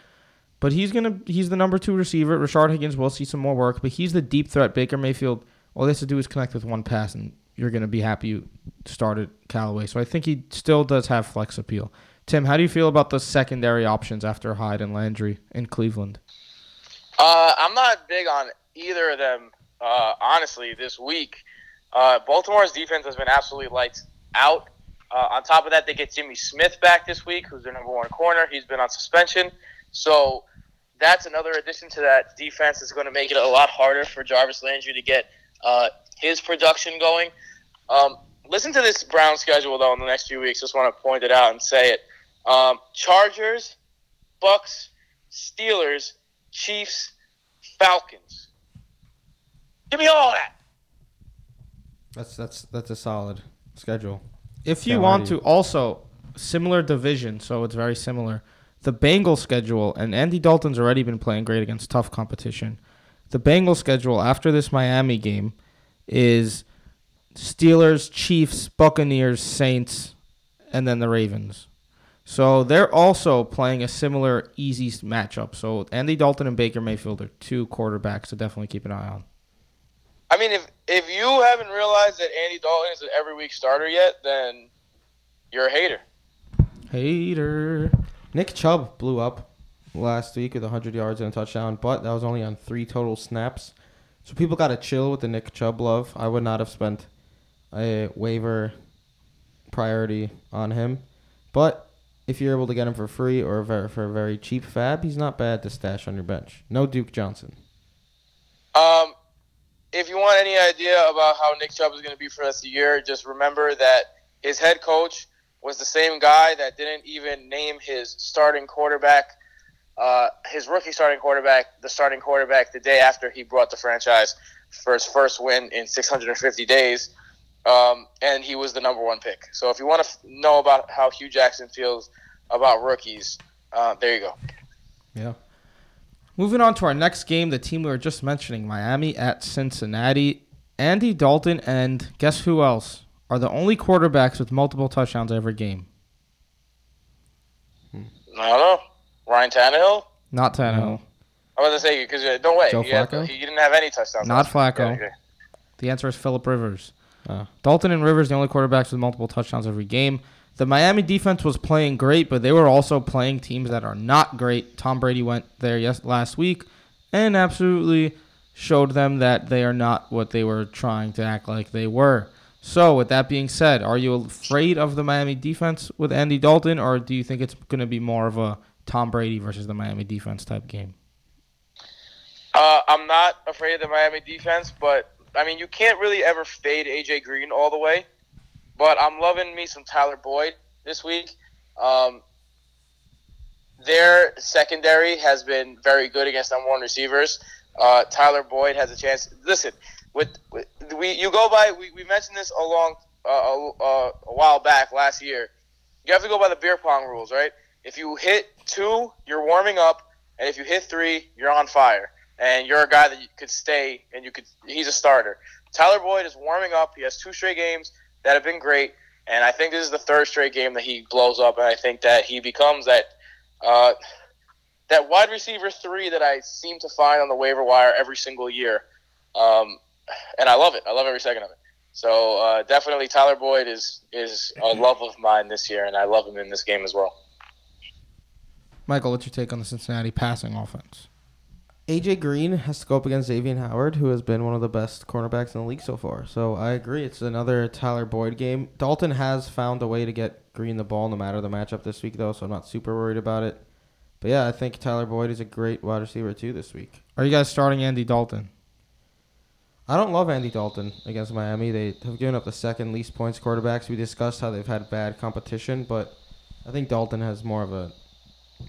But he's gonna he's the number two receiver. Rashard Higgins will see some more work, but he's the deep threat. Baker Mayfield, all he has to do is connect with one pass, and you're gonna be happy you started Callaway. So I think he still does have flex appeal. Tim, how do you feel about the secondary options after Hyde and Landry in Cleveland? Uh, I'm not big on either of them, uh, honestly, this week. Uh, Baltimore's defense has been absolutely lights out. Uh, on top of that, they get Jimmy Smith back this week, who's their number one corner. He's been on suspension. So that's another addition to that defense that's going to make it a lot harder for Jarvis Landry to get uh, his production going. Um, listen to this Brown schedule, though, in the next few weeks. Just want to point it out and say it. Um, Chargers, Bucs, Steelers, Chiefs, Falcons. Give me all that. That's that's that's a solid schedule. If you Yeah, want to, also similar division, so it's very similar. The Bengals schedule, and Andy Dalton's already been playing great against tough competition. The Bengals schedule after this Miami game is Steelers, Chiefs, Buccaneers, Saints, and then the Ravens. So they're also playing a similar easy matchup. So Andy Dalton and Baker Mayfield are two quarterbacks to definitely keep an eye on. I mean, if if you haven't realized that Andy Dalton is an every week starter yet, then you're a hater. Hater. Nick Chubb blew up last week with 100 yards and a touchdown, but that was only on three total snaps. So people got to chill with the Nick Chubb love. I would not have spent a waiver priority on him. But if you're able to get him for free or for a very cheap fab, he's not bad to stash on your bench. No Duke Johnson. Um, if you want any idea about how Nick Chubb is going to be for the rest of the year, just remember that his head coach was the same guy that didn't even name his starting quarterback, uh, his rookie starting quarterback, the starting quarterback the day after he brought the franchise for his first win in 650 days. Um, and he was the number one pick. So if you want to f- know about how Hue Jackson feels about rookies, uh, there you go. Yeah. Moving on to our next game, the team we were just mentioning, Miami at Cincinnati. Andy Dalton and guess who else are the only quarterbacks with multiple touchdowns every game? I don't know. Ryan Tannehill? Not Tannehill. No. I'm going to say because uh, don't wait. Joe he, had- Flacco? he didn't have any touchdowns. Not last. Flacco. Yeah, yeah. The answer is Philip Rivers. Uh, Dalton and Rivers, the only quarterbacks with multiple touchdowns every game. The Miami defense was playing great, but they were also playing teams that are not great. Tom Brady went there yes last week and absolutely showed them that they are not what they were trying to act like they were. So, with that being said, are you afraid of the Miami defense with Andy Dalton, or do you think it's going to be more of a Tom Brady versus the Miami defense type game? Uh, I'm not afraid of the Miami defense, but I mean, you can't really ever fade AJ Green all the way. But I'm loving me some Tyler Boyd this week. Um, their secondary has been very good against number one receivers. Uh, Tyler Boyd has a chance. Listen, with, with we you go by we, we mentioned this a long uh, a, a while back last year. You have to go by the beer pong rules, right? if you hit two, you're warming up, and if you hit three, you're on fire, and you're a guy that you could stay and you could. He's a starter. Tyler Boyd is warming up. He has two straight games that have been great, and I think this is the third straight game that he blows up, and I think that he becomes that. Uh, that wide receiver three that I seem to find on the waiver wire every single year, um, and I love it. I love every second of it. So uh, definitely, Tyler Boyd is is a love of mine this year, and I love him in this game as well. Michael, what's your take on the Cincinnati passing offense? AJ Green has to go up against Xavier Howard, who has been one of the best cornerbacks in the league so far. So I agree. It's another Tyler Boyd game. Dalton has found a way to get Green the ball no matter the matchup this week, though, so I'm not super worried about it. But yeah, I think Tyler Boyd is a great wide receiver, too, this week. Are you guys starting Andy Dalton? I don't love Andy Dalton against Miami. They have given up the second least points quarterbacks. We discussed how they've had bad competition, but I think Dalton has more of a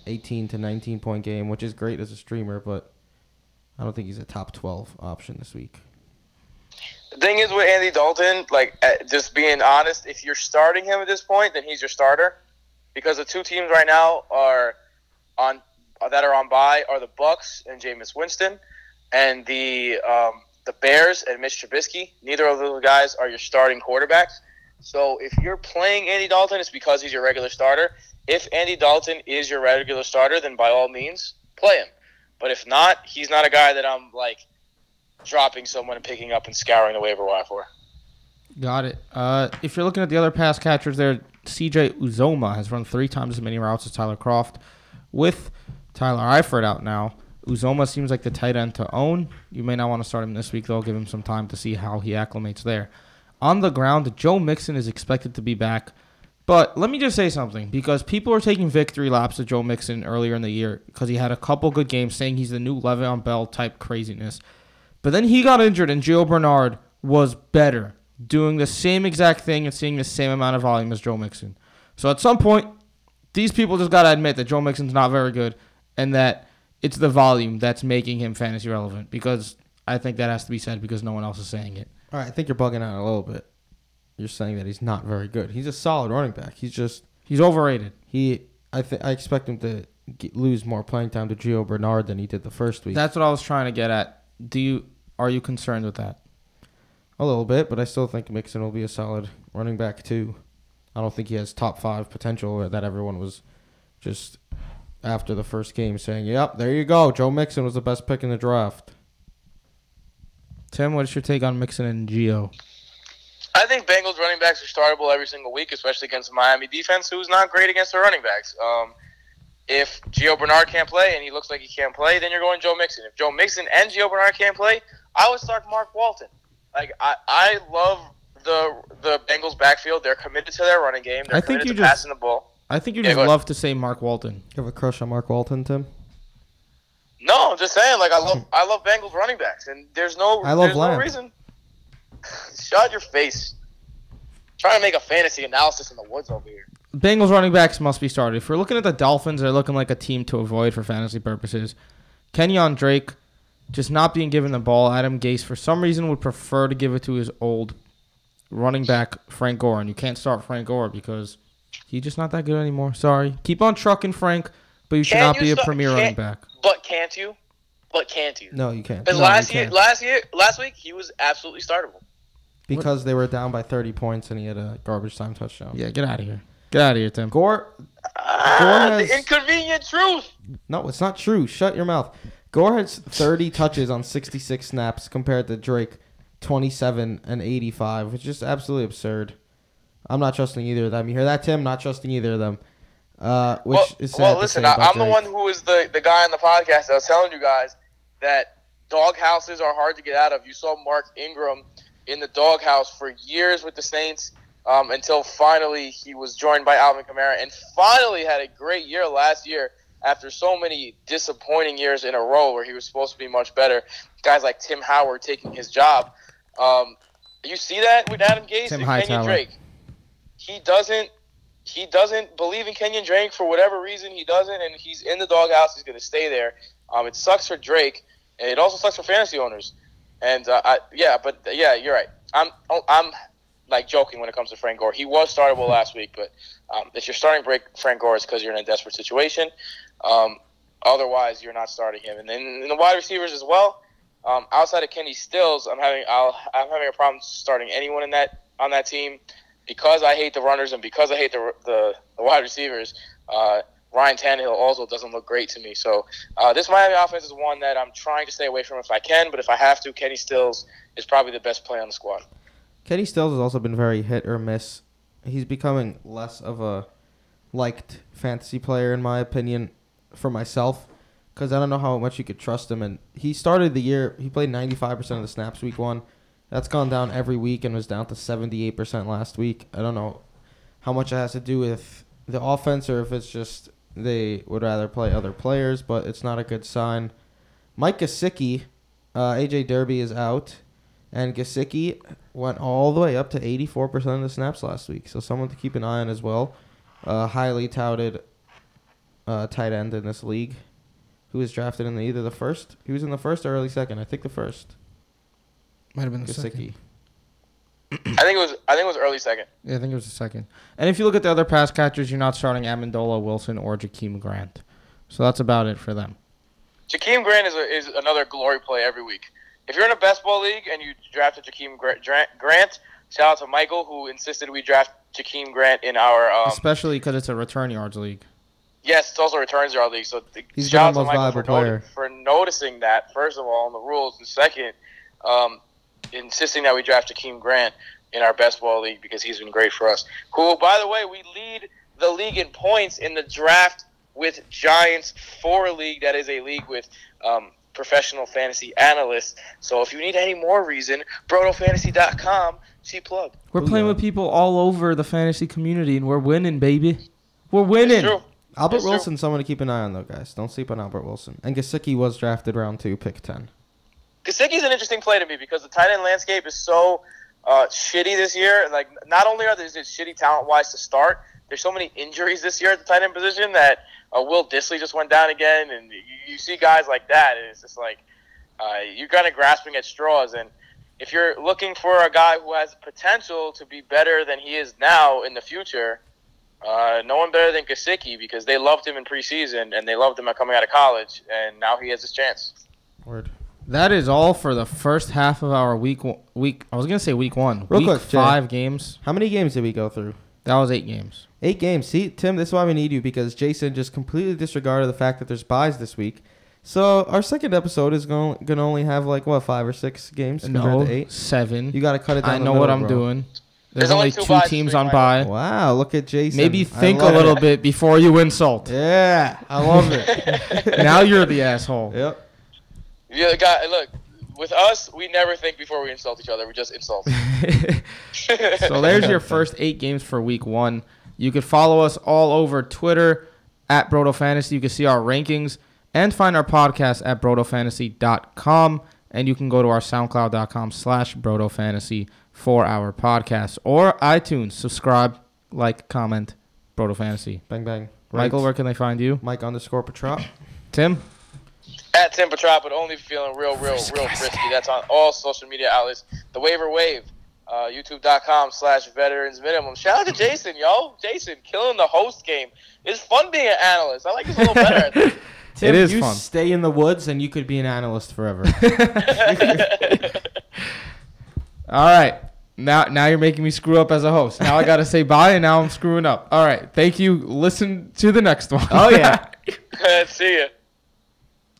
18 to 19 point game, which is great as a streamer, but I don't think he's a top 12 option this week. The thing is with Andy Dalton, like uh, just being honest, if you're starting him at this point, then he's your starter because the two teams right now are on that are on by are the Bucs and Jameis Winston, and the um, the Bears and Mitch Trubisky. Neither of those guys are your starting quarterbacks. So if you're playing Andy Dalton, it's because he's your regular starter. If Andy Dalton is your regular starter, then by all means play him. But if not, he's not a guy that I'm like dropping someone and picking up and scouring the waiver wire for. Got it. Uh, if you're looking at the other pass catchers there, CJ Uzomah has run three times as many routes as Tyler Kroft. With Tyler Eifert out now, Uzomah seems like the tight end to own. You may not want to start him this week, though. Give him some time to see how he acclimates there. On the ground, Joe Mixon is expected to be back. But let me just say something because people are taking victory laps of Joe Mixon earlier in the year because he had a couple good games saying he's the new Le'Veon Bell type craziness. But then he got injured and Gio Bernard was better, doing the same exact thing and seeing the same amount of volume as Joe Mixon. So at some point, these people just got to admit that Joe Mixon's not very good and that it's the volume that's making him fantasy relevant because I think that has to be said because no one else is saying it. All right, I think you're bugging out a little bit. You're saying that he's not very good. He's a solid running back. He's just He's overrated. he. I think I expect him to get, lose more playing time to Gio Bernard than he did the first week. That's what I was trying to get at. Do you are you concerned with that? a little bit, but I still think Mixon will be a solid running back too. I don't think he has top five potential that everyone was just after the first game saying, "Yep, there you go. Joe Mixon was the best pick in the draft." Tim, what's your take on Mixon and Gio? I think Bengals running backs are startable every single week, especially against Miami defense, who's not great against the running backs. Um, if Gio Bernard can't play and he looks like he can't play, then you're going Joe Mixon. If Joe Mixon and Gio Bernard can't play, I would start Mark Walton. Like I, I love the the Bengals backfield. They're committed to their running game. They're I think committed you to just- passing the ball. I think you Yeah, just love to say Mark Walton. You have a crush on Mark Walton, Tim? No, I'm just saying. Like I love <laughs> I love Bengals running backs, and there's no I love there's Lamb. no reason. Shut your face. Trying to make a fantasy analysis in the woods over here. Bengals running backs must be started. If we're looking at the Dolphins, they're looking like a team to avoid for fantasy purposes. Kenyan Drake just not being given the ball. Adam Gase, for some reason, would prefer to give it to his old running back, Frank Gore. And you can't start Frank Gore because he's just not that good anymore. Sorry. Keep on trucking, Frank, but you should Can not you be a premier running back. But can't you? But can't you? No, you can't. No, last year, can't. last year, last week, he was absolutely startable. Because they were down by 30 points and he had a garbage time touchdown. Yeah, get out of here. Get out of here, Tim. Gore, Ah, has- the inconvenient truth. no, it's not true. Shut your mouth. Gore has 30 touches on 66 snaps compared to Drake 27 and 85, which is just absolutely absurd. I'm not trusting either of them. You hear that, Tim? Not trusting either of them. Uh, which well, is sad well listen, I, I'm the Drake. one who is the, the guy on the podcast that was telling you guys that dog houses are hard to get out of. You saw Mark Ingram in the doghouse for years with the Saints um, until finally he was joined by Alvin Kamara and finally had a great year last year after so many disappointing years in a row where he was supposed to be much better. Guys like Tim Howard taking his job. Um, you see that with Adam Gase Tim and Hightower. Kenyan Drake. He doesn't he doesn't believe in Kenyan Drake for whatever reason. He doesn't, and he's in the doghouse. He's going to stay there. Um, it sucks for Drake, and it also sucks for fantasy owners. And uh, I, yeah, but yeah, you're right. I'm oh, I'm like joking when it comes to Frank Gore. He was startable last week, but um, if you're starting break Frank Gore, it's because you're in a desperate situation. Um, otherwise, you're not starting him. And then in the wide receivers as well. Um, outside of Kenny Stills, I'm having I'll, I'm having a problem starting anyone in that on that team because I hate the runners and because I hate the the, the wide receivers. Uh, Ryan Tannehill also doesn't look great to me. So uh, this Miami offense is one that I'm trying to stay away from if I can. But if I have to, Kenny Stills is probably the best play on the squad. Kenny Stills has also been very hit or miss. He's becoming less of a liked fantasy player, in my opinion, for myself, because I don't know how much you could trust him. And he started the year, he played 95% of the snaps week one. That's gone down every week and was down to 78% last week. I don't know how much it has to do with the offense or if it's just they would rather play other players, but it's not a good sign. Mike Gesicki, uh, AJ Derby is out, and Gesicki went all the way up to 84% of the snaps last week. So someone to keep an eye on as well. Uh, highly touted uh, tight end in this league, who was drafted in the, either the first. He was in the first or early second. I think the first. Might have been the Gesicki. second. I think it was I think it was early second. Yeah, I think it was the second. And if you look at the other pass catchers, you're not starting Amendola, Wilson, or Jakeem Grant. So that's about it for them. Jakeem Grant is, a, is another glory play every week. If you're in a best ball league and you drafted Jakeem Gra- Grant, shout out to Michael who insisted we draft Jakeem Grant in our. Um, Especially because it's a return yards league. yes, it's also returns our league. So th- He's shout out to most Michael for, valuable noti- player. for noticing that first of all in the rules, and second, um, insisting that we draft Akeem Grant in our best ball league because he's been great for us. Who, by the way, we lead the league in points in the draft with Giants for a league that is a league with um, professional fantasy analysts. So if you need any more reason, BrodoFantasy.com, see plug. We're playing with people all over the fantasy community, and we're winning, baby. We're winning. Albert Wilson, someone to keep an eye on, though, guys. Don't sleep on Albert Wilson. And Gesicki was drafted round two, pick 10. Gesicki's an interesting play to me because the tight end landscape is so uh, shitty this year. Like, not only are there just shitty talent wise to start, there's so many injuries this year at the tight end position that uh, Will Dissly just went down again, and you, you see guys like that, and it's just like uh, you're kind of grasping at straws. And if you're looking for a guy who has potential to be better than he is now in the future, uh, no one better than Gesicki because they loved him in preseason and they loved him coming out of college, and now he has his chance. Word. That is all for the first half of our week. one- Week. I was gonna say week one. Real week quick, Jay. five games. How many games did we go through? That was eight games. Eight games. See, Tim, this is why we need you because Jason just completely disregarded the fact that there's buys this week. So our second episode is going to only have like what five or six games compared No, to eight. seven. You got to cut it down. I the know what I'm bro. doing. There's, There's only only two two teams on Michael. bye. Wow, look at Jason. Maybe think a little it. bit before you insult. Yeah, I love it. <laughs> now you're the asshole. Yep. Yeah, guy. Look, with us, we never think before we insult each other. We just insult. <laughs> so there's your <laughs> first eight games for week one. You could follow us all over Twitter at Brodo Fantasy. You can see our rankings and find our podcast at BrodoFantasy.com. And you can go to our soundcloud.com slash brotofantasy for our podcast or iTunes. Subscribe, like, comment, Brodo Fantasy. Bang bang. Michael, Right. where can they find you? Mike underscore Petrop. Tim? At Tim Petrop, but only feeling real, real, real frisky. That's on all social media outlets. The Waiver Wave, uh, YouTube.com slash Veterans Minimum. Shout out to Jason, yo. Jason, killing the host game. It's fun being an analyst. I like this a little better. <laughs> Tim, It is you fun. stay in the woods and you could be an analyst forever. <laughs> <laughs> All right. Now, now you're making me screw up as a host. Now I got to say bye, and now I'm screwing up. All right. Thank you. Listen to the next one. oh yeah. See ya.